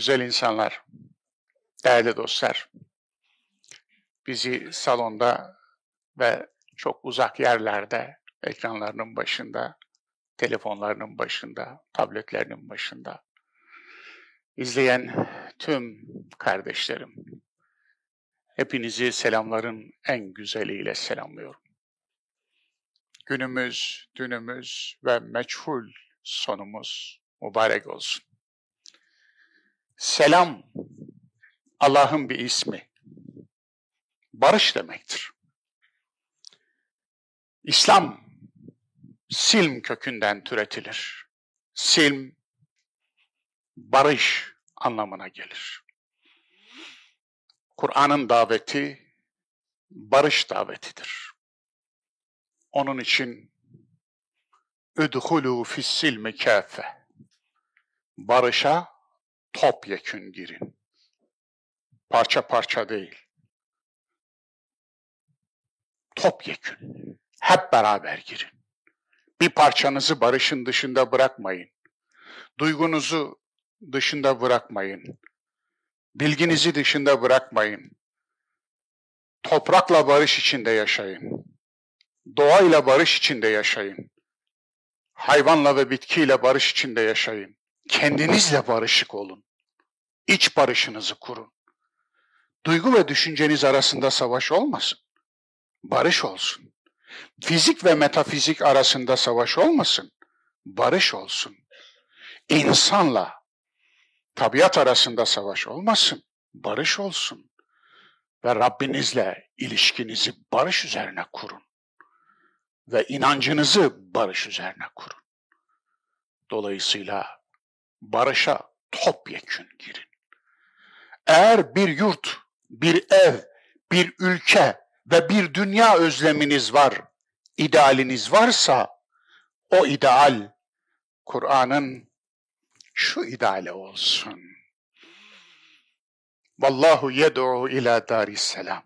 Güzel insanlar, değerli dostlar, bizi salonda ve çok uzak yerlerde, ekranlarının başında, telefonlarının başında, tabletlerinin başında izleyen tüm kardeşlerim, hepinizi selamların en güzeliyle selamlıyorum. Günümüz, dünümüz ve meçhul sonumuz mübarek olsun. Selam Allah'ın bir ismi. Barış demektir. İslam silm kökünden türetilir. Silm barış anlamına gelir. Kur'an'ın daveti barış davetidir. Onun için üdhulu fissilmi kâfe. Barışa topyekün girin. Parça parça değil. Topyekün. Hep beraber girin. Bir parçanızı barışın dışında bırakmayın. Duygunuzu dışında bırakmayın. Bilginizi dışında bırakmayın. Toprakla barış içinde yaşayın. Doğayla barış içinde yaşayın. Hayvanla ve bitkiyle barış içinde yaşayın. Kendinizle barışık olun. İç barışınızı kurun. Duygu ve düşünceniz arasında savaş olmasın. Barış olsun. Fizik ve metafizik arasında savaş olmasın. Barış olsun. İnsanla tabiat arasında savaş olmasın. Barış olsun. Ve Rabbinizle ilişkinizi barış üzerine kurun. Ve inancınızı barış üzerine kurun. Dolayısıyla barışa topyekün girin. Eğer bir yurt, bir ev, bir ülke ve bir dünya özleminiz var, idealiniz varsa o ideal Kur'an'ın şu ideali olsun. Vallahu yed'u ila daris selam.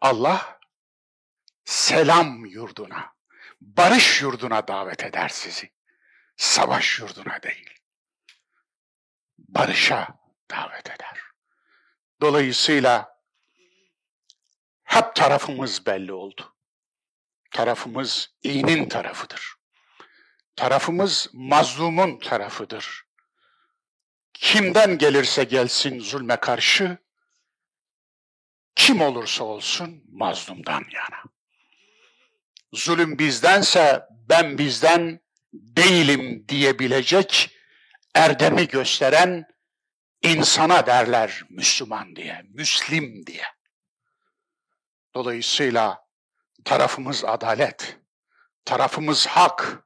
Allah selam yurduna, barış yurduna davet eder sizi savaş yurduna değil, barışa davet eder. Dolayısıyla hep tarafımız belli oldu. Tarafımız iyinin tarafıdır. Tarafımız mazlumun tarafıdır. Kimden gelirse gelsin zulme karşı, kim olursa olsun mazlumdan yana. Zulüm bizdense ben bizden, değilim diyebilecek erdemi gösteren insana derler Müslüman diye, Müslim diye. Dolayısıyla tarafımız adalet, tarafımız hak,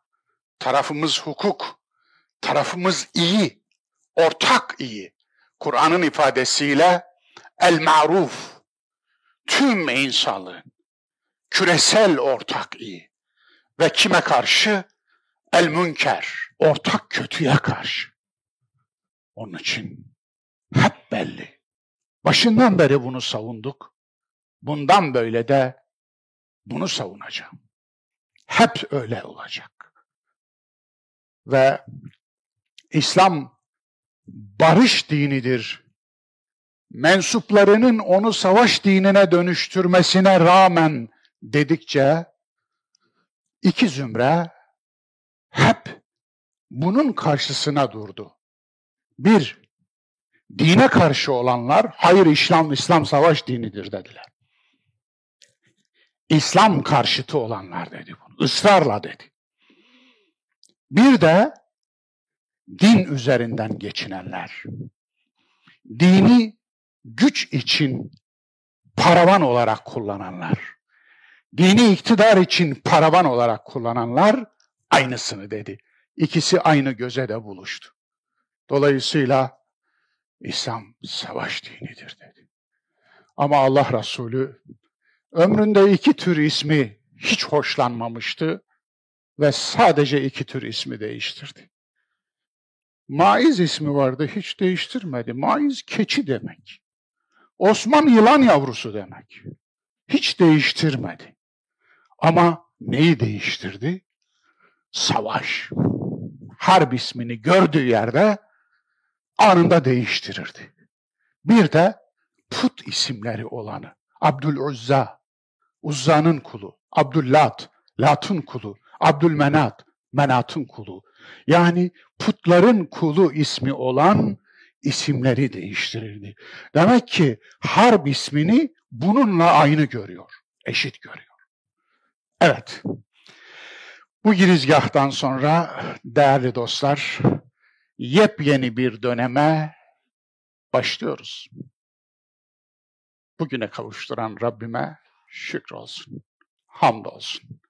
tarafımız hukuk, tarafımız iyi, ortak iyi. Kur'an'ın ifadesiyle el-ma'ruf, tüm insanlığın küresel ortak iyi ve kime karşı? El münker, ortak kötüye karşı. Onun için hep belli. Başından beri bunu savunduk. Bundan böyle de bunu savunacağım. Hep öyle olacak. Ve İslam barış dinidir. Mensuplarının onu savaş dinine dönüştürmesine rağmen dedikçe iki zümre hep bunun karşısına durdu. Bir, dine karşı olanlar, hayır İslam, İslam savaş dinidir dediler. İslam karşıtı olanlar dedi bunu, ısrarla dedi. Bir de din üzerinden geçinenler, dini güç için paravan olarak kullananlar, dini iktidar için paravan olarak kullananlar aynısını dedi. İkisi aynı göze de buluştu. Dolayısıyla İslam savaş dinidir dedi. Ama Allah Resulü ömründe iki tür ismi hiç hoşlanmamıştı ve sadece iki tür ismi değiştirdi. Maiz ismi vardı hiç değiştirmedi. Maiz keçi demek. Osman yılan yavrusu demek. Hiç değiştirmedi. Ama neyi değiştirdi? Savaş. Harp ismini gördüğü yerde anında değiştirirdi. Bir de put isimleri olanı. Abdül Uzza, Uzza'nın kulu. Abdüllat, Lat'ın kulu. Abdülmenat, Menat'ın kulu. Yani putların kulu ismi olan isimleri değiştirirdi. Demek ki harp ismini bununla aynı görüyor, eşit görüyor. Evet, bu girizgahtan sonra değerli dostlar, yepyeni bir döneme başlıyoruz. Bugüne kavuşturan Rabbime şükür olsun, hamd olsun.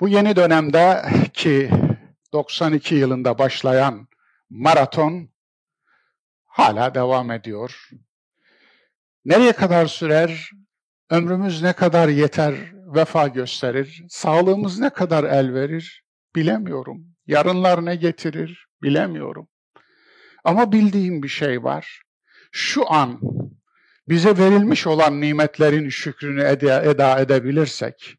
Bu yeni dönemde ki 92 yılında başlayan maraton hala devam ediyor. Nereye kadar sürer? Ömrümüz ne kadar yeter, vefa gösterir? Sağlığımız ne kadar el verir? Bilemiyorum. Yarınlar ne getirir? Bilemiyorum. Ama bildiğim bir şey var. Şu an bize verilmiş olan nimetlerin şükrünü eda, eda edebilirsek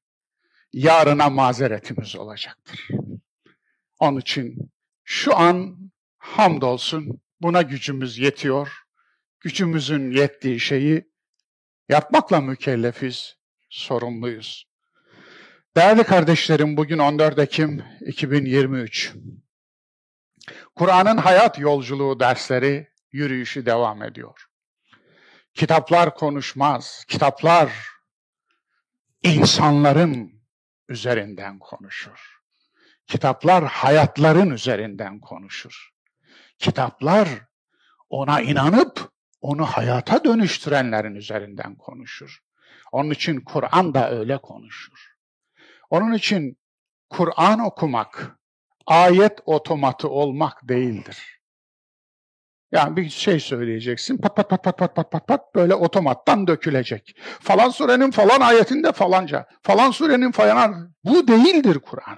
yarına mazeretimiz olacaktır. Onun için şu an hamdolsun buna gücümüz yetiyor. Gücümüzün yettiği şeyi yapmakla mükellefiz, sorumluyuz. Değerli kardeşlerim bugün 14 Ekim 2023. Kur'an'ın hayat yolculuğu dersleri yürüyüşü devam ediyor. Kitaplar konuşmaz, kitaplar insanların üzerinden konuşur. Kitaplar hayatların üzerinden konuşur. Kitaplar ona inanıp onu hayata dönüştürenlerin üzerinden konuşur. Onun için Kur'an da öyle konuşur. Onun için Kur'an okumak ayet otomatı olmak değildir. Yani bir şey söyleyeceksin pat pat pat pat pat pat pat pat böyle otomattan dökülecek. Falan surenin falan ayetinde falanca. Falan surenin falan bu değildir Kur'an.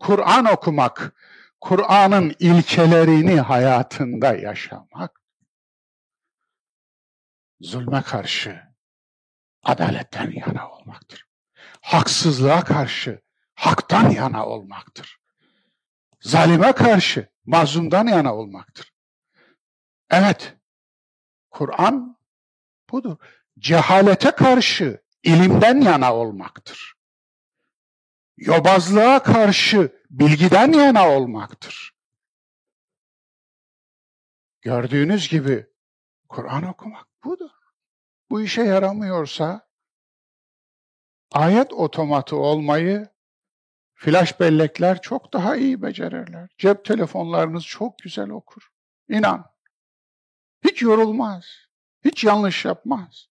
Kur'an okumak, Kur'an'ın ilkelerini hayatında yaşamak. Zulme karşı adaletten yana olmaktır. Haksızlığa karşı haktan yana olmaktır. Zalime karşı mazlumdan yana olmaktır. Evet, Kur'an budur. Cehalete karşı ilimden yana olmaktır. Yobazlığa karşı bilgiden yana olmaktır. Gördüğünüz gibi Kur'an okumak budur. Bu işe yaramıyorsa ayet otomatı olmayı flash bellekler çok daha iyi becerirler. Cep telefonlarınız çok güzel okur. İnan. Hiç yorulmaz. Hiç yanlış yapmaz.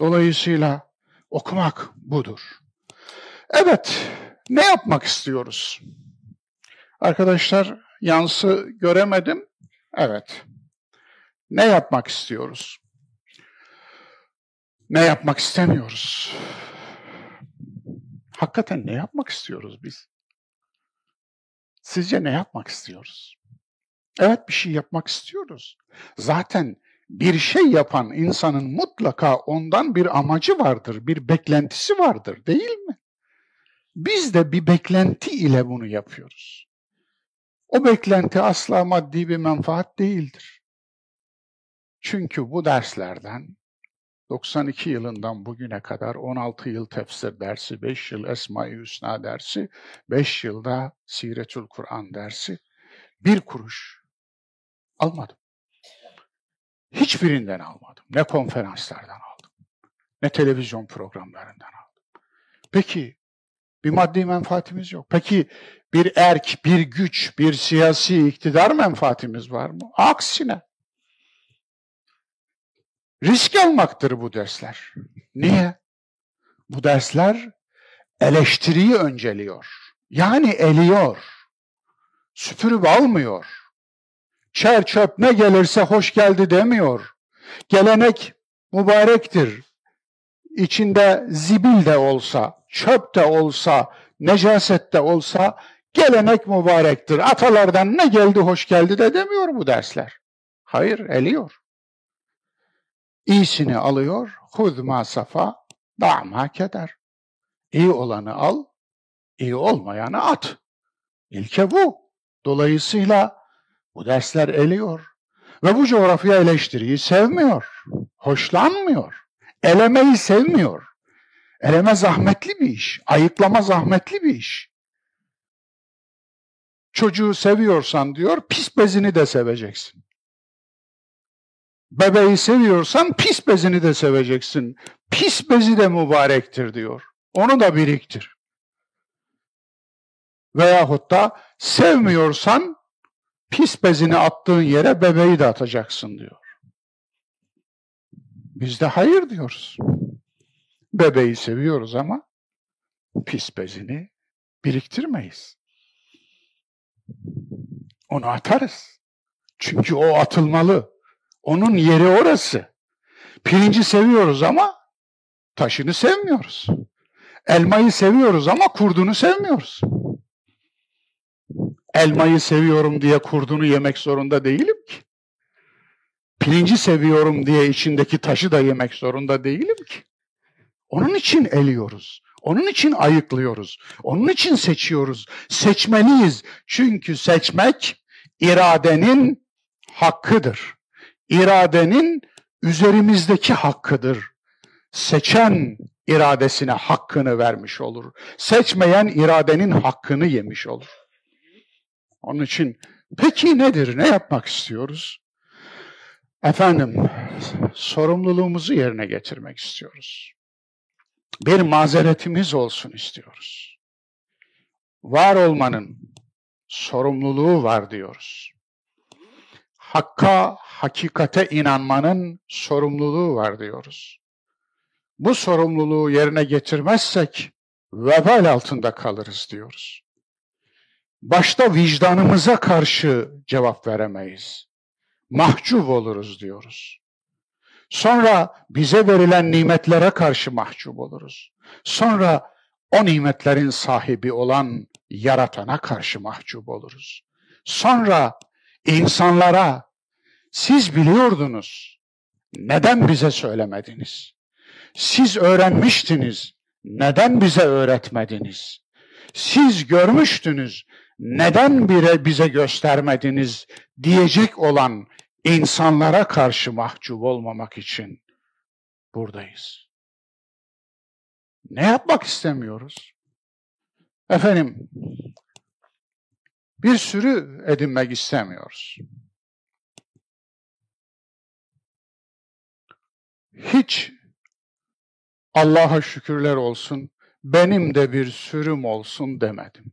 Dolayısıyla okumak budur. Evet, ne yapmak istiyoruz? Arkadaşlar yansı göremedim. Evet. Ne yapmak istiyoruz? Ne yapmak istemiyoruz? Hakikaten ne yapmak istiyoruz biz? Sizce ne yapmak istiyoruz? Evet bir şey yapmak istiyoruz. Zaten bir şey yapan insanın mutlaka ondan bir amacı vardır, bir beklentisi vardır değil mi? Biz de bir beklenti ile bunu yapıyoruz. O beklenti asla maddi bir menfaat değildir. Çünkü bu derslerden 92 yılından bugüne kadar 16 yıl tefsir dersi, 5 yıl Esma-i Hüsna dersi, 5 yılda Siretül Kur'an dersi, bir kuruş almadım. Hiçbirinden almadım. Ne konferanslardan aldım, ne televizyon programlarından aldım. Peki bir maddi menfaatimiz yok. Peki bir erk, bir güç, bir siyasi iktidar menfaatimiz var mı? Aksine. Risk almaktır bu dersler. Niye? Bu dersler eleştiriyi önceliyor. Yani eliyor. Süpürüp almıyor. Çer çöp ne gelirse hoş geldi demiyor. Gelenek mübarektir. İçinde zibil de olsa, çöp de olsa, necaset de olsa gelenek mübarektir. Atalardan ne geldi hoş geldi de demiyor bu dersler. Hayır, eliyor. İyisini alıyor, hud ma safa, da'ma keder. İyi olanı al, iyi olmayanı at. İlke bu. Dolayısıyla Bu dersler eliyor. Ve bu coğrafya eleştiriyi sevmiyor. Hoşlanmıyor. Elemeyi sevmiyor. Eleme zahmetli bir iş. Ayıklama zahmetli bir iş. Çocuğu seviyorsan diyor, pis bezini de seveceksin. Bebeği seviyorsan pis bezini de seveceksin. Pis bezi de mübarektir diyor. Onu da biriktir. Veyahut da sevmiyorsan pis bezini attığın yere bebeği de atacaksın diyor. Biz de hayır diyoruz. Bebeği seviyoruz ama pis bezini biriktirmeyiz. Onu atarız. Çünkü o atılmalı. Onun yeri orası. Pirinci seviyoruz ama taşını sevmiyoruz. Elmayı seviyoruz ama kurdunu sevmiyoruz. Elmayı seviyorum diye kurdunu yemek zorunda değilim ki. Pirinci seviyorum diye içindeki taşı da yemek zorunda değilim ki. Onun için eliyoruz. Onun için ayıklıyoruz. Onun için seçiyoruz. Seçmeliyiz. Çünkü seçmek iradenin hakkıdır. İradenin üzerimizdeki hakkıdır. Seçen iradesine hakkını vermiş olur. Seçmeyen iradenin hakkını yemiş olur. Onun için peki nedir? Ne yapmak istiyoruz? Efendim, sorumluluğumuzu yerine getirmek istiyoruz. Bir mazeretimiz olsun istiyoruz. Var olmanın sorumluluğu var diyoruz. Hakka, hakikate inanmanın sorumluluğu var diyoruz. Bu sorumluluğu yerine getirmezsek vebal altında kalırız diyoruz. Başta vicdanımıza karşı cevap veremeyiz. Mahcup oluruz diyoruz. Sonra bize verilen nimetlere karşı mahcup oluruz. Sonra o nimetlerin sahibi olan yaratana karşı mahcup oluruz. Sonra insanlara siz biliyordunuz. Neden bize söylemediniz? Siz öğrenmiştiniz. Neden bize öğretmediniz? Siz görmüştünüz. Neden bire bize göstermediniz diyecek olan insanlara karşı mahcup olmamak için buradayız. Ne yapmak istemiyoruz? Efendim, bir sürü edinmek istemiyoruz. Hiç Allah'a şükürler olsun, benim de bir sürüm olsun demedim.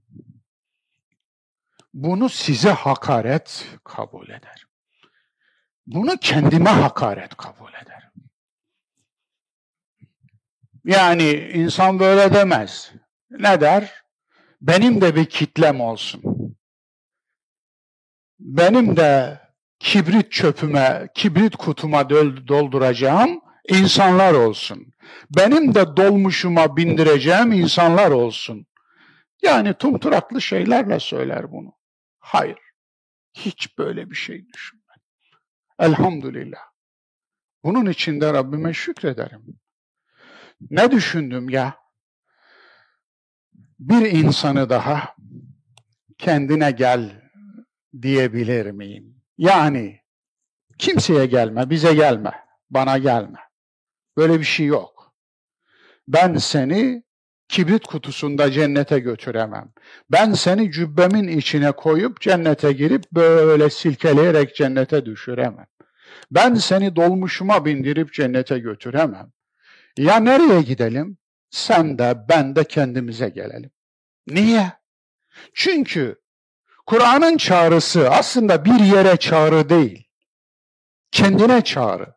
Bunu size hakaret kabul ederim. Bunu kendime hakaret kabul ederim. Yani insan böyle demez. Ne der? Benim de bir kitlem olsun. Benim de kibrit çöpüme, kibrit kutuma dolduracağım insanlar olsun. Benim de dolmuşuma bindireceğim insanlar olsun. Yani tumturaklı şeylerle söyler bunu. Hayır. Hiç böyle bir şey düşünmem. Elhamdülillah. Bunun için de Rabbime şükrederim. Ne düşündüm ya? Bir insanı daha kendine gel diyebilir miyim? Yani kimseye gelme, bize gelme, bana gelme. Böyle bir şey yok. Ben seni kibrit kutusunda cennete götüremem. Ben seni cübbemin içine koyup cennete girip böyle silkeleyerek cennete düşüremem. Ben seni dolmuşuma bindirip cennete götüremem. Ya nereye gidelim? Sen de ben de kendimize gelelim. Niye? Çünkü Kur'an'ın çağrısı aslında bir yere çağrı değil. Kendine çağrı.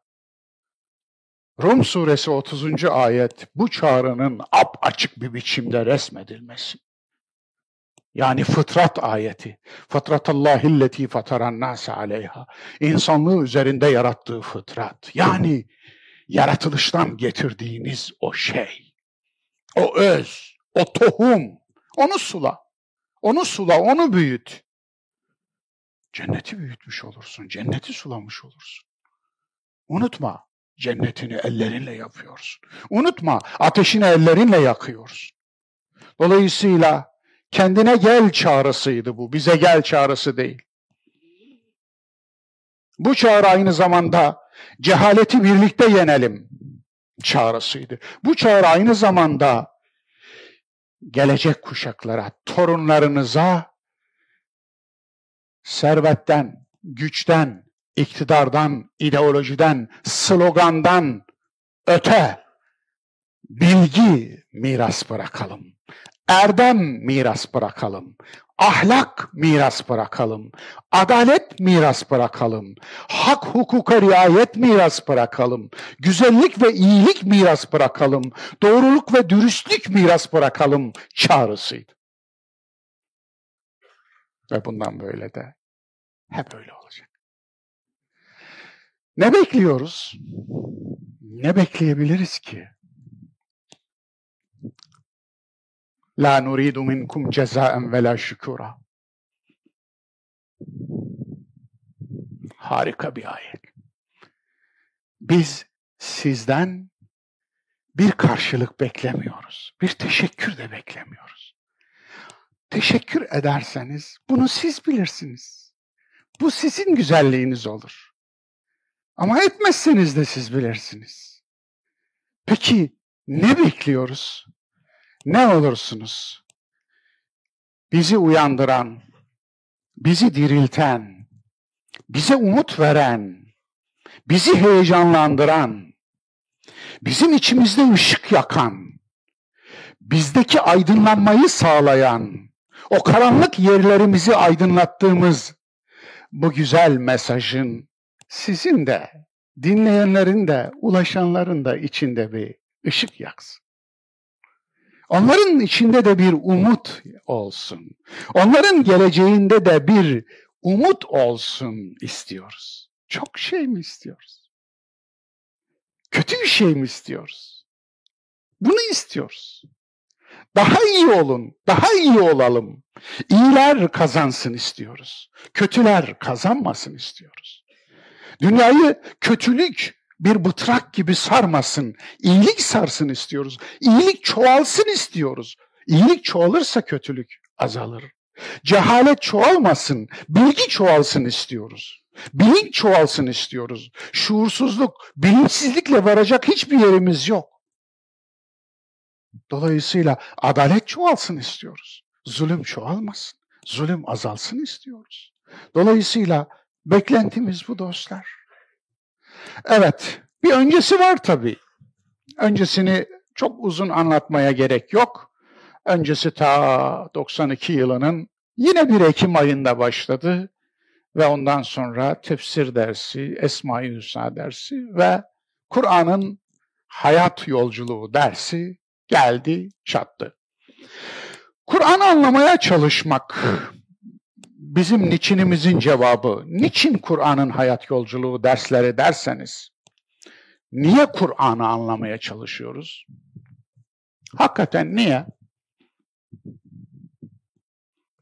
Rum suresi 30. ayet bu çağrının ap açık bir biçimde resmedilmesi. Yani fıtrat ayeti. Fıtratallahilleti fataran nase aleyha. İnsanlığı üzerinde yarattığı fıtrat. Yani yaratılıştan getirdiğiniz o şey. O öz, o tohum. Onu sula. Onu sula, onu büyüt. Cenneti büyütmüş olursun, cenneti sulamış olursun. Unutma, cennetini ellerinle yapıyorsun. Unutma, ateşini ellerinle yakıyorsun. Dolayısıyla kendine gel çağrısıydı bu, bize gel çağrısı değil. Bu çağrı aynı zamanda cehaleti birlikte yenelim çağrısıydı. Bu çağrı aynı zamanda gelecek kuşaklara, torunlarınıza servetten, güçten, iktidardan, ideolojiden, slogandan öte bilgi miras bırakalım. Erdem miras bırakalım. Ahlak miras bırakalım. Adalet miras bırakalım. Hak hukuka riayet miras bırakalım. Güzellik ve iyilik miras bırakalım. Doğruluk ve dürüstlük miras bırakalım çağrısıydı. Ve bundan böyle de hep öyle olacak. Ne bekliyoruz? Ne bekleyebiliriz ki? La nuridu minkum cezaen ve la şükura. Harika bir ayet. Biz sizden bir karşılık beklemiyoruz. Bir teşekkür de beklemiyoruz. Teşekkür ederseniz bunu siz bilirsiniz. Bu sizin güzelliğiniz olur. Ama etmezseniz de siz bilirsiniz. Peki ne bekliyoruz? Ne olursunuz? Bizi uyandıran, bizi dirilten, bize umut veren, bizi heyecanlandıran, bizim içimizde ışık yakan, bizdeki aydınlanmayı sağlayan, o karanlık yerlerimizi aydınlattığımız bu güzel mesajın sizin de, dinleyenlerin de, ulaşanların da içinde bir ışık yaksın. Onların içinde de bir umut olsun. Onların geleceğinde de bir umut olsun istiyoruz. Çok şey mi istiyoruz? Kötü bir şey mi istiyoruz? Bunu istiyoruz. Daha iyi olun, daha iyi olalım. İyiler kazansın istiyoruz. Kötüler kazanmasın istiyoruz. Dünyayı kötülük bir bıtrak gibi sarmasın. İyilik sarsın istiyoruz. İyilik çoğalsın istiyoruz. İyilik çoğalırsa kötülük azalır. Cehalet çoğalmasın, bilgi çoğalsın istiyoruz. Bilinç çoğalsın istiyoruz. Şuursuzluk, bilinçsizlikle varacak hiçbir yerimiz yok. Dolayısıyla adalet çoğalsın istiyoruz. Zulüm çoğalmasın. Zulüm azalsın istiyoruz. Dolayısıyla beklentimiz bu dostlar. Evet, bir öncesi var tabii. Öncesini çok uzun anlatmaya gerek yok. Öncesi ta 92 yılının yine bir Ekim ayında başladı ve ondan sonra tefsir dersi, Esma-i Hüsna dersi ve Kur'an'ın hayat yolculuğu dersi geldi, çattı. Kur'an anlamaya çalışmak bizim niçinimizin cevabı, niçin Kur'an'ın hayat yolculuğu dersleri derseniz, niye Kur'an'ı anlamaya çalışıyoruz? Hakikaten niye?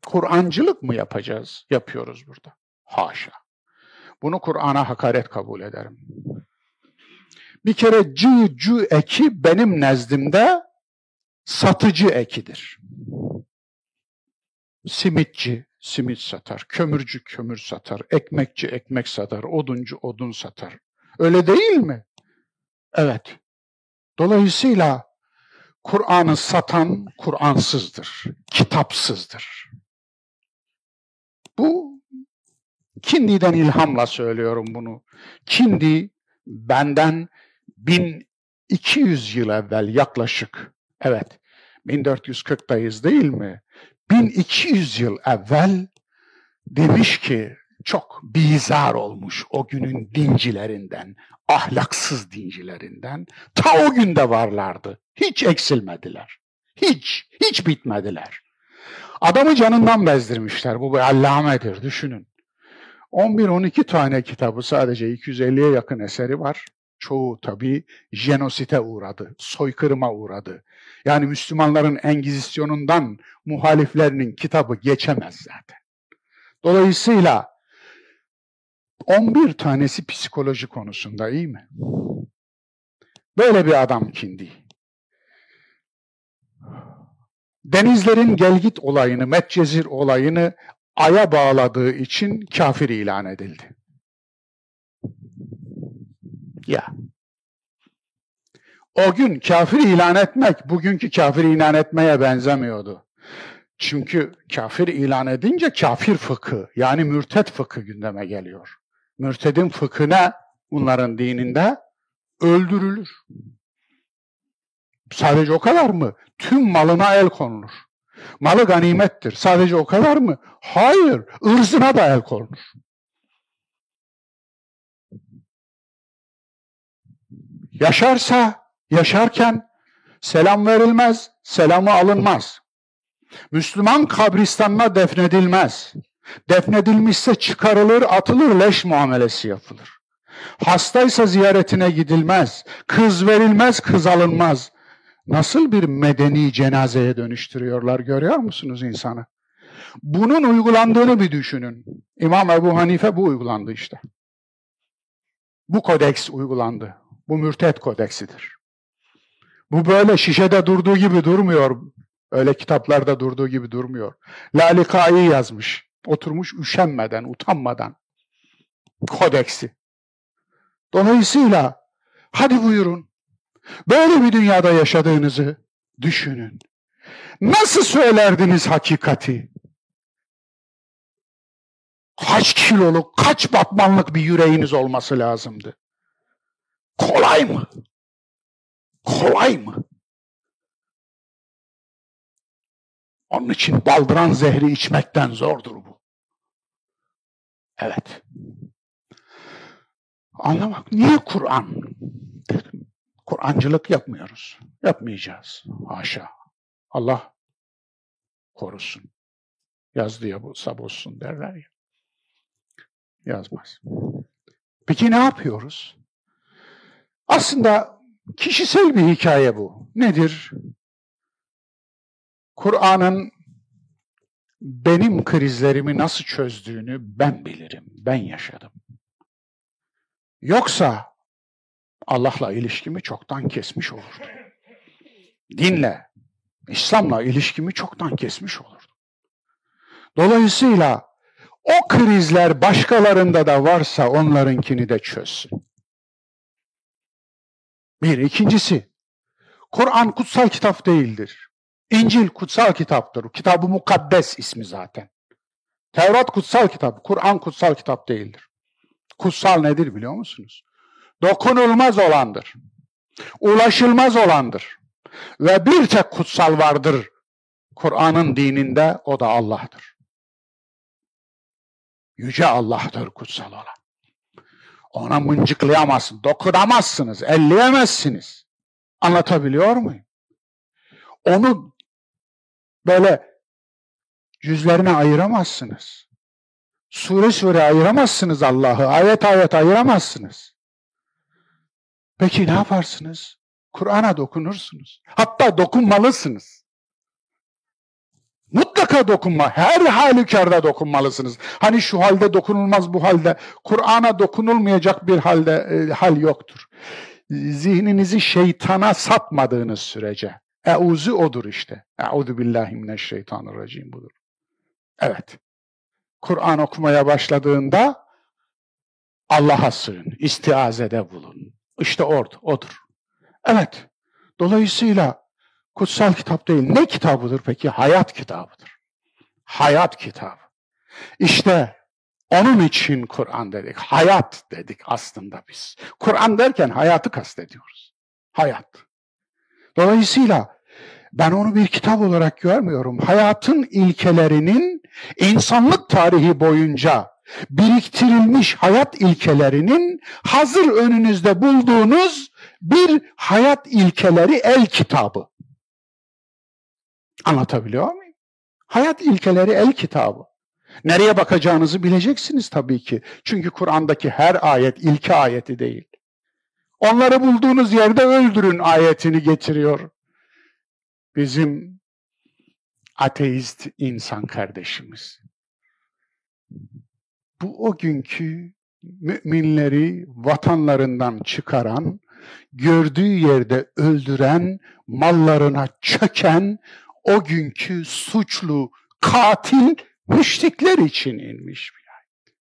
Kur'ancılık mı yapacağız, yapıyoruz burada? Haşa. Bunu Kur'an'a hakaret kabul ederim. Bir kere cı cü eki benim nezdimde satıcı ekidir. Simitçi, simit satar, kömürcü kömür satar, ekmekçi ekmek satar, oduncu odun satar. Öyle değil mi? Evet. Dolayısıyla Kur'an'ı satan Kur'ansızdır, kitapsızdır. Bu Kindi'den ilhamla söylüyorum bunu. Kindi benden 1200 yıl evvel yaklaşık, evet 1440'dayız değil mi? 1200 yıl evvel demiş ki çok bizar olmuş o günün dincilerinden, ahlaksız dincilerinden. Ta o günde varlardı. Hiç eksilmediler. Hiç, hiç bitmediler. Adamı canından bezdirmişler. Bu bir allamedir düşünün. 11-12 tane kitabı sadece 250'ye yakın eseri var. Çoğu tabii jenosite uğradı, soykırıma uğradı. Yani Müslümanların Engizisyonundan muhaliflerinin kitabı geçemez zaten. Dolayısıyla 11 tanesi psikoloji konusunda iyi mi? Böyle bir adam kindi. Denizlerin gelgit olayını, Metcezir olayını aya bağladığı için kafir ilan edildi. Ya. O gün kafir ilan etmek bugünkü kafir ilan etmeye benzemiyordu. Çünkü kafir ilan edince kafir fıkı yani mürtet fıkı gündeme geliyor. Mürtedin fıkı ne? Bunların dininde öldürülür. Sadece o kadar mı? Tüm malına el konulur. Malı ganimettir. Sadece o kadar mı? Hayır. ırzına da el konulur. Yaşarsa, yaşarken selam verilmez, selamı alınmaz. Müslüman kabristanına defnedilmez. Defnedilmişse çıkarılır, atılır, leş muamelesi yapılır. Hastaysa ziyaretine gidilmez. Kız verilmez, kız alınmaz. Nasıl bir medeni cenazeye dönüştürüyorlar görüyor musunuz insanı? Bunun uygulandığını bir düşünün. İmam Ebu Hanife bu uygulandı işte. Bu kodeks uygulandı. Bu mürtet kodeksidir. Bu böyle şişede durduğu gibi durmuyor. Öyle kitaplarda durduğu gibi durmuyor. Lalikai yazmış. Oturmuş üşenmeden, utanmadan. Kodeksi. Dolayısıyla hadi buyurun. Böyle bir dünyada yaşadığınızı düşünün. Nasıl söylerdiniz hakikati? Kaç kiloluk, kaç batmanlık bir yüreğiniz olması lazımdı? Kolay mı? Kolay mı? Onun için baldıran zehri içmekten zordur bu. Evet. Anlamak. Niye Kur'an? Kur'ancılık yapmıyoruz. Yapmayacağız. Haşa. Allah korusun. Yazdı ya bu sabozsun derler ya. Yazmaz. Peki ne yapıyoruz? Aslında kişisel bir hikaye bu. Nedir? Kur'an'ın benim krizlerimi nasıl çözdüğünü ben bilirim, ben yaşadım. Yoksa Allah'la ilişkimi çoktan kesmiş olurdum. Dinle, İslam'la ilişkimi çoktan kesmiş olurdum. Dolayısıyla o krizler başkalarında da varsa onlarınkini de çözsün. Bir. ikincisi, Kur'an kutsal kitap değildir. İncil kutsal kitaptır. Kitabı mukaddes ismi zaten. Tevrat kutsal kitap, Kur'an kutsal kitap değildir. Kutsal nedir biliyor musunuz? Dokunulmaz olandır. Ulaşılmaz olandır. Ve bir tek kutsal vardır Kur'an'ın dininde o da Allah'tır. Yüce Allah'tır kutsal olan. Ona mıncıklayamazsın, dokunamazsınız, elleyemezsiniz. Anlatabiliyor muyum? Onu böyle yüzlerine ayıramazsınız. Sure sure ayıramazsınız Allah'ı. Ayet ayet ayıramazsınız. Peki ne yaparsınız? Kur'an'a dokunursunuz. Hatta dokunmalısınız. Mutlaka dokunma. Her halükarda dokunmalısınız. Hani şu halde dokunulmaz bu halde. Kur'an'a dokunulmayacak bir halde e, hal yoktur. Zihninizi şeytana satmadığınız sürece. Euzu odur işte. Euzu billahi mineşşeytanirracim budur. Evet. Kur'an okumaya başladığında Allah'a sığın, istiazede bulun. İşte orada, odur. Evet. Dolayısıyla kutsal kitap değil. Ne kitabıdır peki? Hayat kitabıdır. Hayat kitabı. İşte onun için Kur'an dedik. Hayat dedik aslında biz. Kur'an derken hayatı kastediyoruz. Hayat. Dolayısıyla ben onu bir kitap olarak görmüyorum. Hayatın ilkelerinin insanlık tarihi boyunca biriktirilmiş hayat ilkelerinin hazır önünüzde bulduğunuz bir hayat ilkeleri el kitabı. Anlatabiliyor muyum? Hayat ilkeleri el kitabı. Nereye bakacağınızı bileceksiniz tabii ki. Çünkü Kur'an'daki her ayet ilke ayeti değil. Onları bulduğunuz yerde öldürün ayetini getiriyor. Bizim ateist insan kardeşimiz. Bu o günkü müminleri vatanlarından çıkaran, gördüğü yerde öldüren, mallarına çöken o günkü suçlu, katil müşrikler için inmiş bir ayet.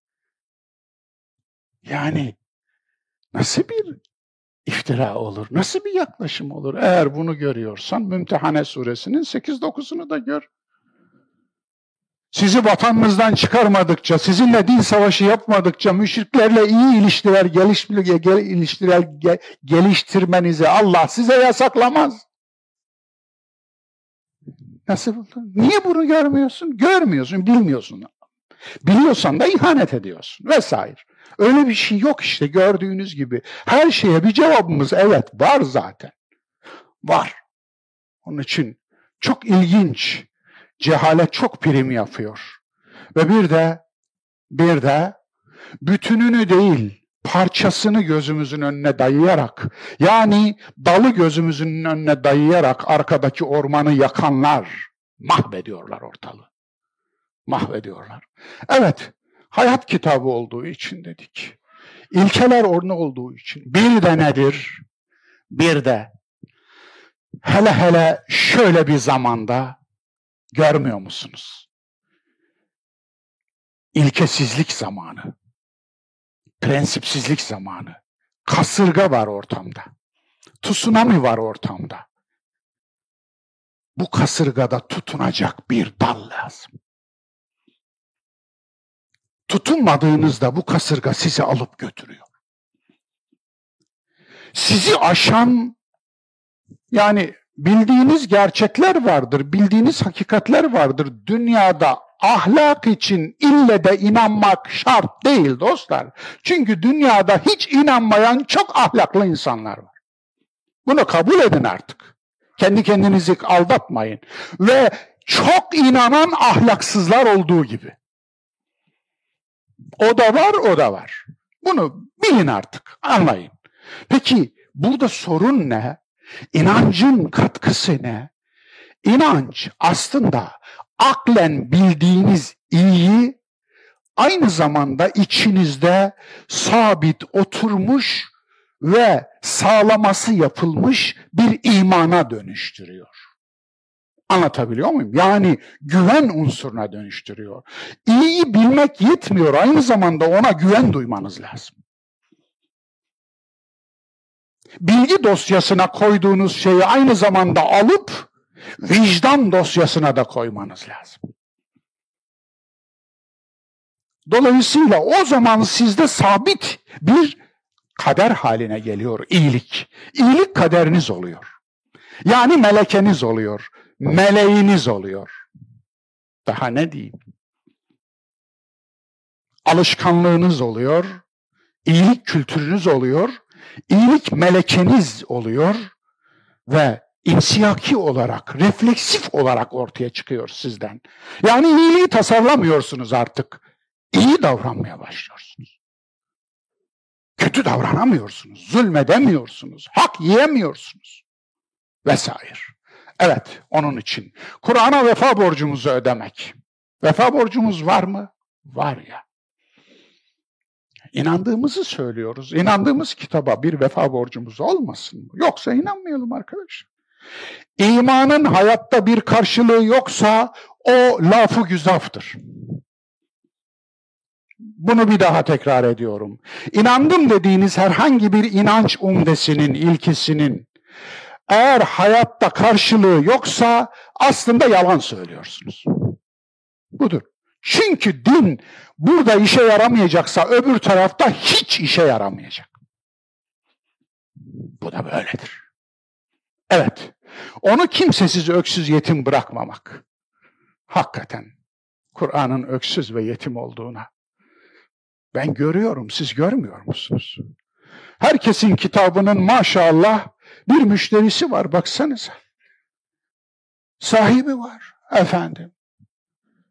Yani nasıl bir iftira olur. Nasıl bir yaklaşım olur? Eğer bunu görüyorsan Mümtehane suresinin 8-9'unu da gör. Sizi vatanınızdan çıkarmadıkça, sizinle din savaşı yapmadıkça, müşriklerle iyi ilişkiler, geliş, gel, ilişkiler gel, geliştirmenizi Allah size yasaklamaz. Nasıl buldun? Niye bunu görmüyorsun? Görmüyorsun, bilmiyorsun. Biliyorsan da ihanet ediyorsun vesaire. Öyle bir şey yok işte gördüğünüz gibi. Her şeye bir cevabımız evet var zaten. Var. Onun için çok ilginç. Cehalet çok prim yapıyor. Ve bir de bir de bütününü değil parçasını gözümüzün önüne dayayarak yani dalı gözümüzün önüne dayayarak arkadaki ormanı yakanlar mahvediyorlar ortalığı. Mahvediyorlar. Evet, hayat kitabı olduğu için dedik. İlkeler orna olduğu için. Bir de nedir? Bir de hele hele şöyle bir zamanda görmüyor musunuz? İlkesizlik zamanı prensipsizlik zamanı. Kasırga var ortamda. Tsunami var ortamda. Bu kasırgada tutunacak bir dal lazım. Tutunmadığınızda bu kasırga sizi alıp götürüyor. Sizi aşan yani bildiğiniz gerçekler vardır, bildiğiniz hakikatler vardır. Dünyada ahlak için ille de inanmak şart değil dostlar. Çünkü dünyada hiç inanmayan çok ahlaklı insanlar var. Bunu kabul edin artık. Kendi kendinizi aldatmayın. Ve çok inanan ahlaksızlar olduğu gibi. O da var, o da var. Bunu bilin artık, anlayın. Peki burada sorun ne? İnancın katkısı ne? İnanç aslında aklen bildiğiniz iyi aynı zamanda içinizde sabit oturmuş ve sağlaması yapılmış bir imana dönüştürüyor. Anlatabiliyor muyum? Yani güven unsuruna dönüştürüyor. İyiyi bilmek yetmiyor. Aynı zamanda ona güven duymanız lazım. Bilgi dosyasına koyduğunuz şeyi aynı zamanda alıp vicdan dosyasına da koymanız lazım. Dolayısıyla o zaman sizde sabit bir kader haline geliyor iyilik. İyilik kaderiniz oluyor. Yani melekeniz oluyor. Meleğiniz oluyor. Daha ne diyeyim? Alışkanlığınız oluyor. İyilik kültürünüz oluyor. İyilik melekeniz oluyor ve insiyaki olarak, refleksif olarak ortaya çıkıyor sizden. Yani iyiliği tasarlamıyorsunuz artık. İyi davranmaya başlıyorsunuz. Kötü davranamıyorsunuz, zulmedemiyorsunuz, hak yiyemiyorsunuz vesaire. Evet, onun için Kur'an'a vefa borcumuzu ödemek. Vefa borcumuz var mı? Var ya. İnandığımızı söylüyoruz. İnandığımız kitaba bir vefa borcumuz olmasın mı? Yoksa inanmayalım arkadaşlar. İmanın hayatta bir karşılığı yoksa o lafı güzaftır. Bunu bir daha tekrar ediyorum. İnandım dediğiniz herhangi bir inanç umdesinin, ilkesinin eğer hayatta karşılığı yoksa aslında yalan söylüyorsunuz. Budur. Çünkü din burada işe yaramayacaksa öbür tarafta hiç işe yaramayacak. Bu da böyledir. Evet. Onu kimsesiz öksüz yetim bırakmamak. Hakikaten Kur'an'ın öksüz ve yetim olduğuna. Ben görüyorum, siz görmüyor musunuz? Herkesin kitabının maşallah bir müşterisi var baksanıza. Sahibi var efendim.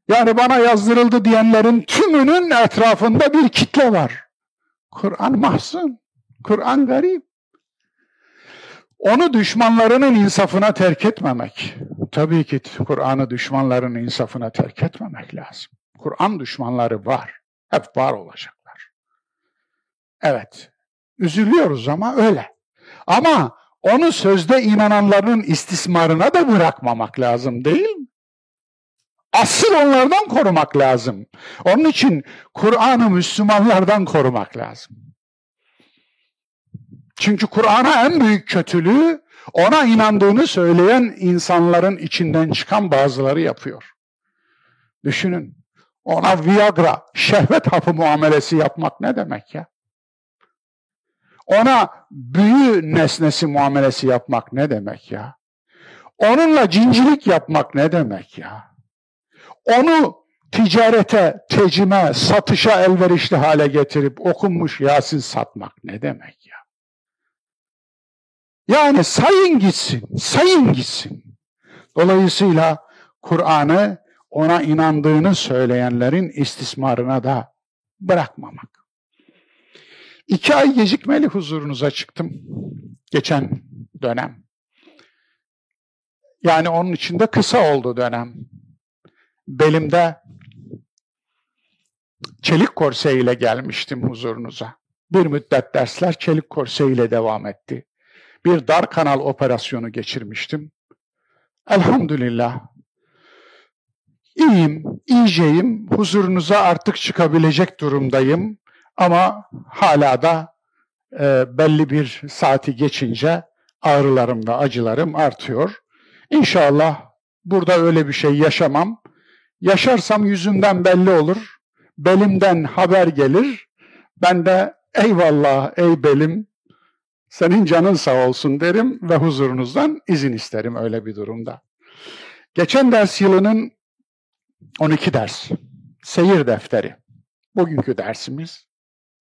Yani bana yazdırıldı diyenlerin tümünün etrafında bir kitle var. Kur'an mahzun, Kur'an garip. Onu düşmanlarının insafına terk etmemek. Tabii ki Kur'an'ı düşmanların insafına terk etmemek lazım. Kur'an düşmanları var. Hep var olacaklar. Evet. Üzülüyoruz ama öyle. Ama onu sözde inananların istismarına da bırakmamak lazım değil mi? Asıl onlardan korumak lazım. Onun için Kur'an'ı Müslümanlardan korumak lazım. Çünkü Kur'an'a en büyük kötülüğü ona inandığını söyleyen insanların içinden çıkan bazıları yapıyor. Düşünün. Ona Viagra, şehvet hapı muamelesi yapmak ne demek ya? Ona büyü nesnesi muamelesi yapmak ne demek ya? Onunla cincilik yapmak ne demek ya? Onu ticarete, tecime, satışa elverişli hale getirip okunmuş Yasin satmak ne demek? Yani sayın gitsin, sayın gitsin. Dolayısıyla Kur'an'ı ona inandığını söyleyenlerin istismarına da bırakmamak. İki ay gecikmeli huzurunuza çıktım geçen dönem. Yani onun içinde kısa oldu dönem. Belimde çelik korse ile gelmiştim huzurunuza. Bir müddet dersler çelik korse ile devam etti. Bir dar kanal operasyonu geçirmiştim. Elhamdülillah. İyiyim, iyiceyim, huzurunuza artık çıkabilecek durumdayım. Ama hala da e, belli bir saati geçince ağrılarım ve acılarım artıyor. İnşallah burada öyle bir şey yaşamam. Yaşarsam yüzümden belli olur. Belimden haber gelir. Ben de eyvallah ey belim senin canın sağ olsun derim ve huzurunuzdan izin isterim öyle bir durumda. Geçen ders yılının 12 ders. Seyir defteri. Bugünkü dersimiz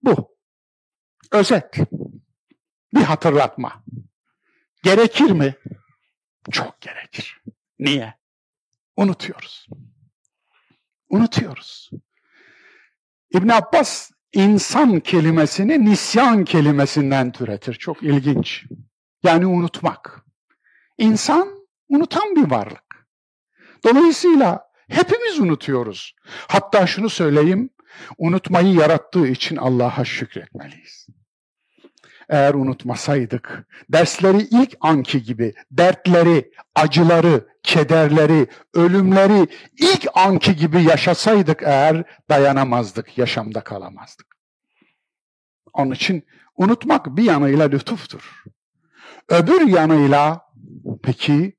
bu. Özet. Bir hatırlatma. Gerekir mi? Çok gerekir. Niye? Unutuyoruz. Unutuyoruz. İbn Abbas insan kelimesini nisyan kelimesinden türetir. Çok ilginç. Yani unutmak. İnsan unutan bir varlık. Dolayısıyla hepimiz unutuyoruz. Hatta şunu söyleyeyim, Unutmayı yarattığı için Allah'a şükretmeliyiz. Eğer unutmasaydık, dersleri ilk anki gibi, dertleri, acıları, kederleri, ölümleri ilk anki gibi yaşasaydık eğer dayanamazdık, yaşamda kalamazdık. Onun için unutmak bir yanıyla lütuftur. Öbür yanıyla peki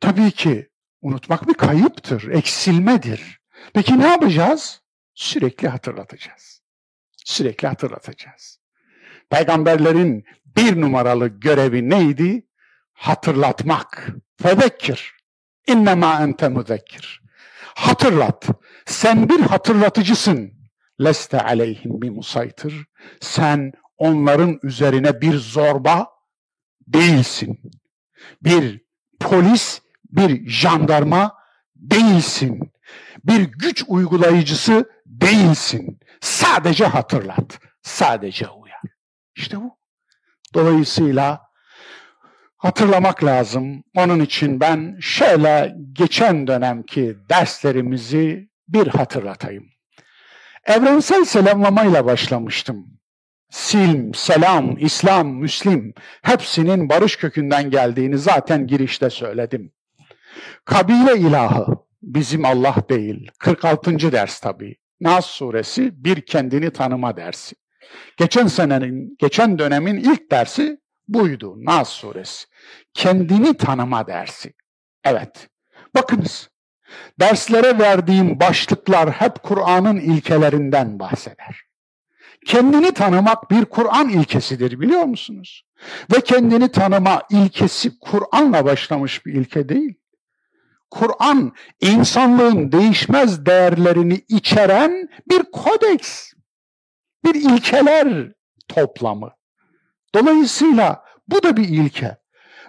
tabii ki unutmak bir kayıptır, eksilmedir. Peki ne yapacağız? sürekli hatırlatacağız. Sürekli hatırlatacağız. Peygamberlerin bir numaralı görevi neydi? Hatırlatmak. Fezekkir. İnnemâ ente müzekkir. Hatırlat. Sen bir hatırlatıcısın. Leste aleyhim bir musaytır. Sen onların üzerine bir zorba değilsin. Bir polis, bir jandarma değilsin. Bir güç uygulayıcısı değilsin. Sadece hatırlat. Sadece uyar. İşte bu. Dolayısıyla hatırlamak lazım. Onun için ben şöyle geçen dönemki derslerimizi bir hatırlatayım. Evrensel selamlamayla başlamıştım. Silm, selam, İslam, Müslim hepsinin barış kökünden geldiğini zaten girişte söyledim. Kabile ilahı bizim Allah değil. 46. ders tabii. Nas suresi bir kendini tanıma dersi. Geçen senenin, geçen dönemin ilk dersi buydu Nas suresi. Kendini tanıma dersi. Evet. Bakınız. Derslere verdiğim başlıklar hep Kur'an'ın ilkelerinden bahseder. Kendini tanımak bir Kur'an ilkesidir biliyor musunuz? Ve kendini tanıma ilkesi Kur'an'la başlamış bir ilke değil. Kur'an insanlığın değişmez değerlerini içeren bir kodeks, bir ilkeler toplamı. Dolayısıyla bu da bir ilke.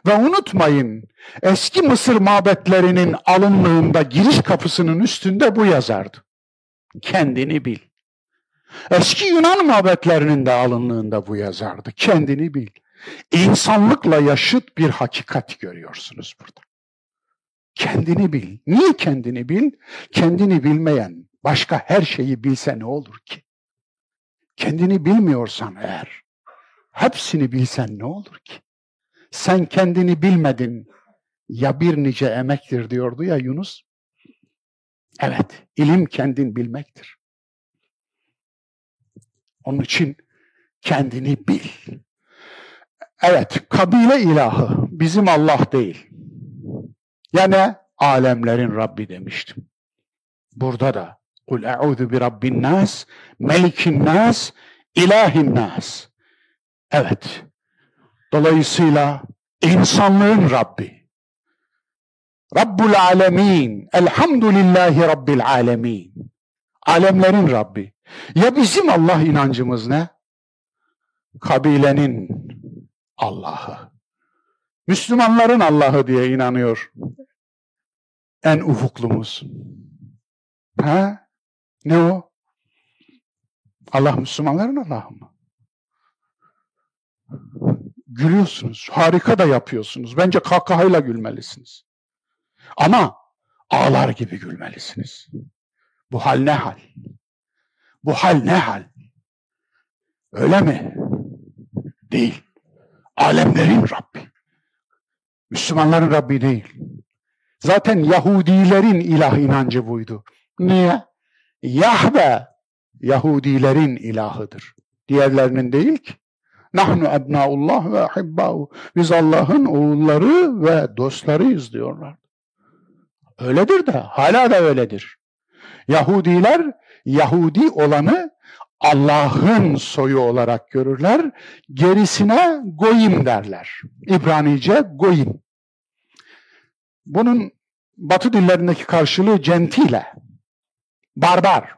Ve unutmayın eski Mısır mabetlerinin alınlığında giriş kapısının üstünde bu yazardı. Kendini bil. Eski Yunan mabetlerinin de alınlığında bu yazardı. Kendini bil. İnsanlıkla yaşıt bir hakikat görüyorsunuz burada. Kendini bil. Niye kendini bil? Kendini bilmeyen başka her şeyi bilse ne olur ki? Kendini bilmiyorsan eğer, hepsini bilsen ne olur ki? Sen kendini bilmedin, ya bir nice emektir diyordu ya Yunus. Evet, ilim kendin bilmektir. Onun için kendini bil. Evet, kabile ilahı bizim Allah değil. Yani alemlerin Rabbi demiştim. Burada da Kul e'udhu bi rabbin nas, melikin nas, ilahin nas. Evet. Dolayısıyla insanlığın Rabbi. Rabbul alemin. Elhamdülillahi Rabbil alemin. Alemlerin Rabbi. Ya bizim Allah inancımız ne? Kabilenin Allah'ı. Müslümanların Allah'ı diye inanıyor. En ufuklumuz. Ha? Ne o? Allah Müslümanların Allah'ı mı? Gülüyorsunuz. Harika da yapıyorsunuz. Bence kahkahayla gülmelisiniz. Ama ağlar gibi gülmelisiniz. Bu hal ne hal? Bu hal ne hal? Öyle mi? Değil. Alemlerin Rabbi. Müslümanların Rabbi değil. Zaten Yahudilerin ilah inancı buydu. Niye? Yahve Yahudilerin ilahıdır. Diğerlerinin değil ki. Nahnu ebnaullah ve ahibbahu. Biz Allah'ın oğulları ve dostlarıyız diyorlar. Öyledir de hala da öyledir. Yahudiler Yahudi olanı Allah'ın soyu olarak görürler. Gerisine goyim derler. İbranice goyim. Bunun Batı dillerindeki karşılığı gentile. Barbar.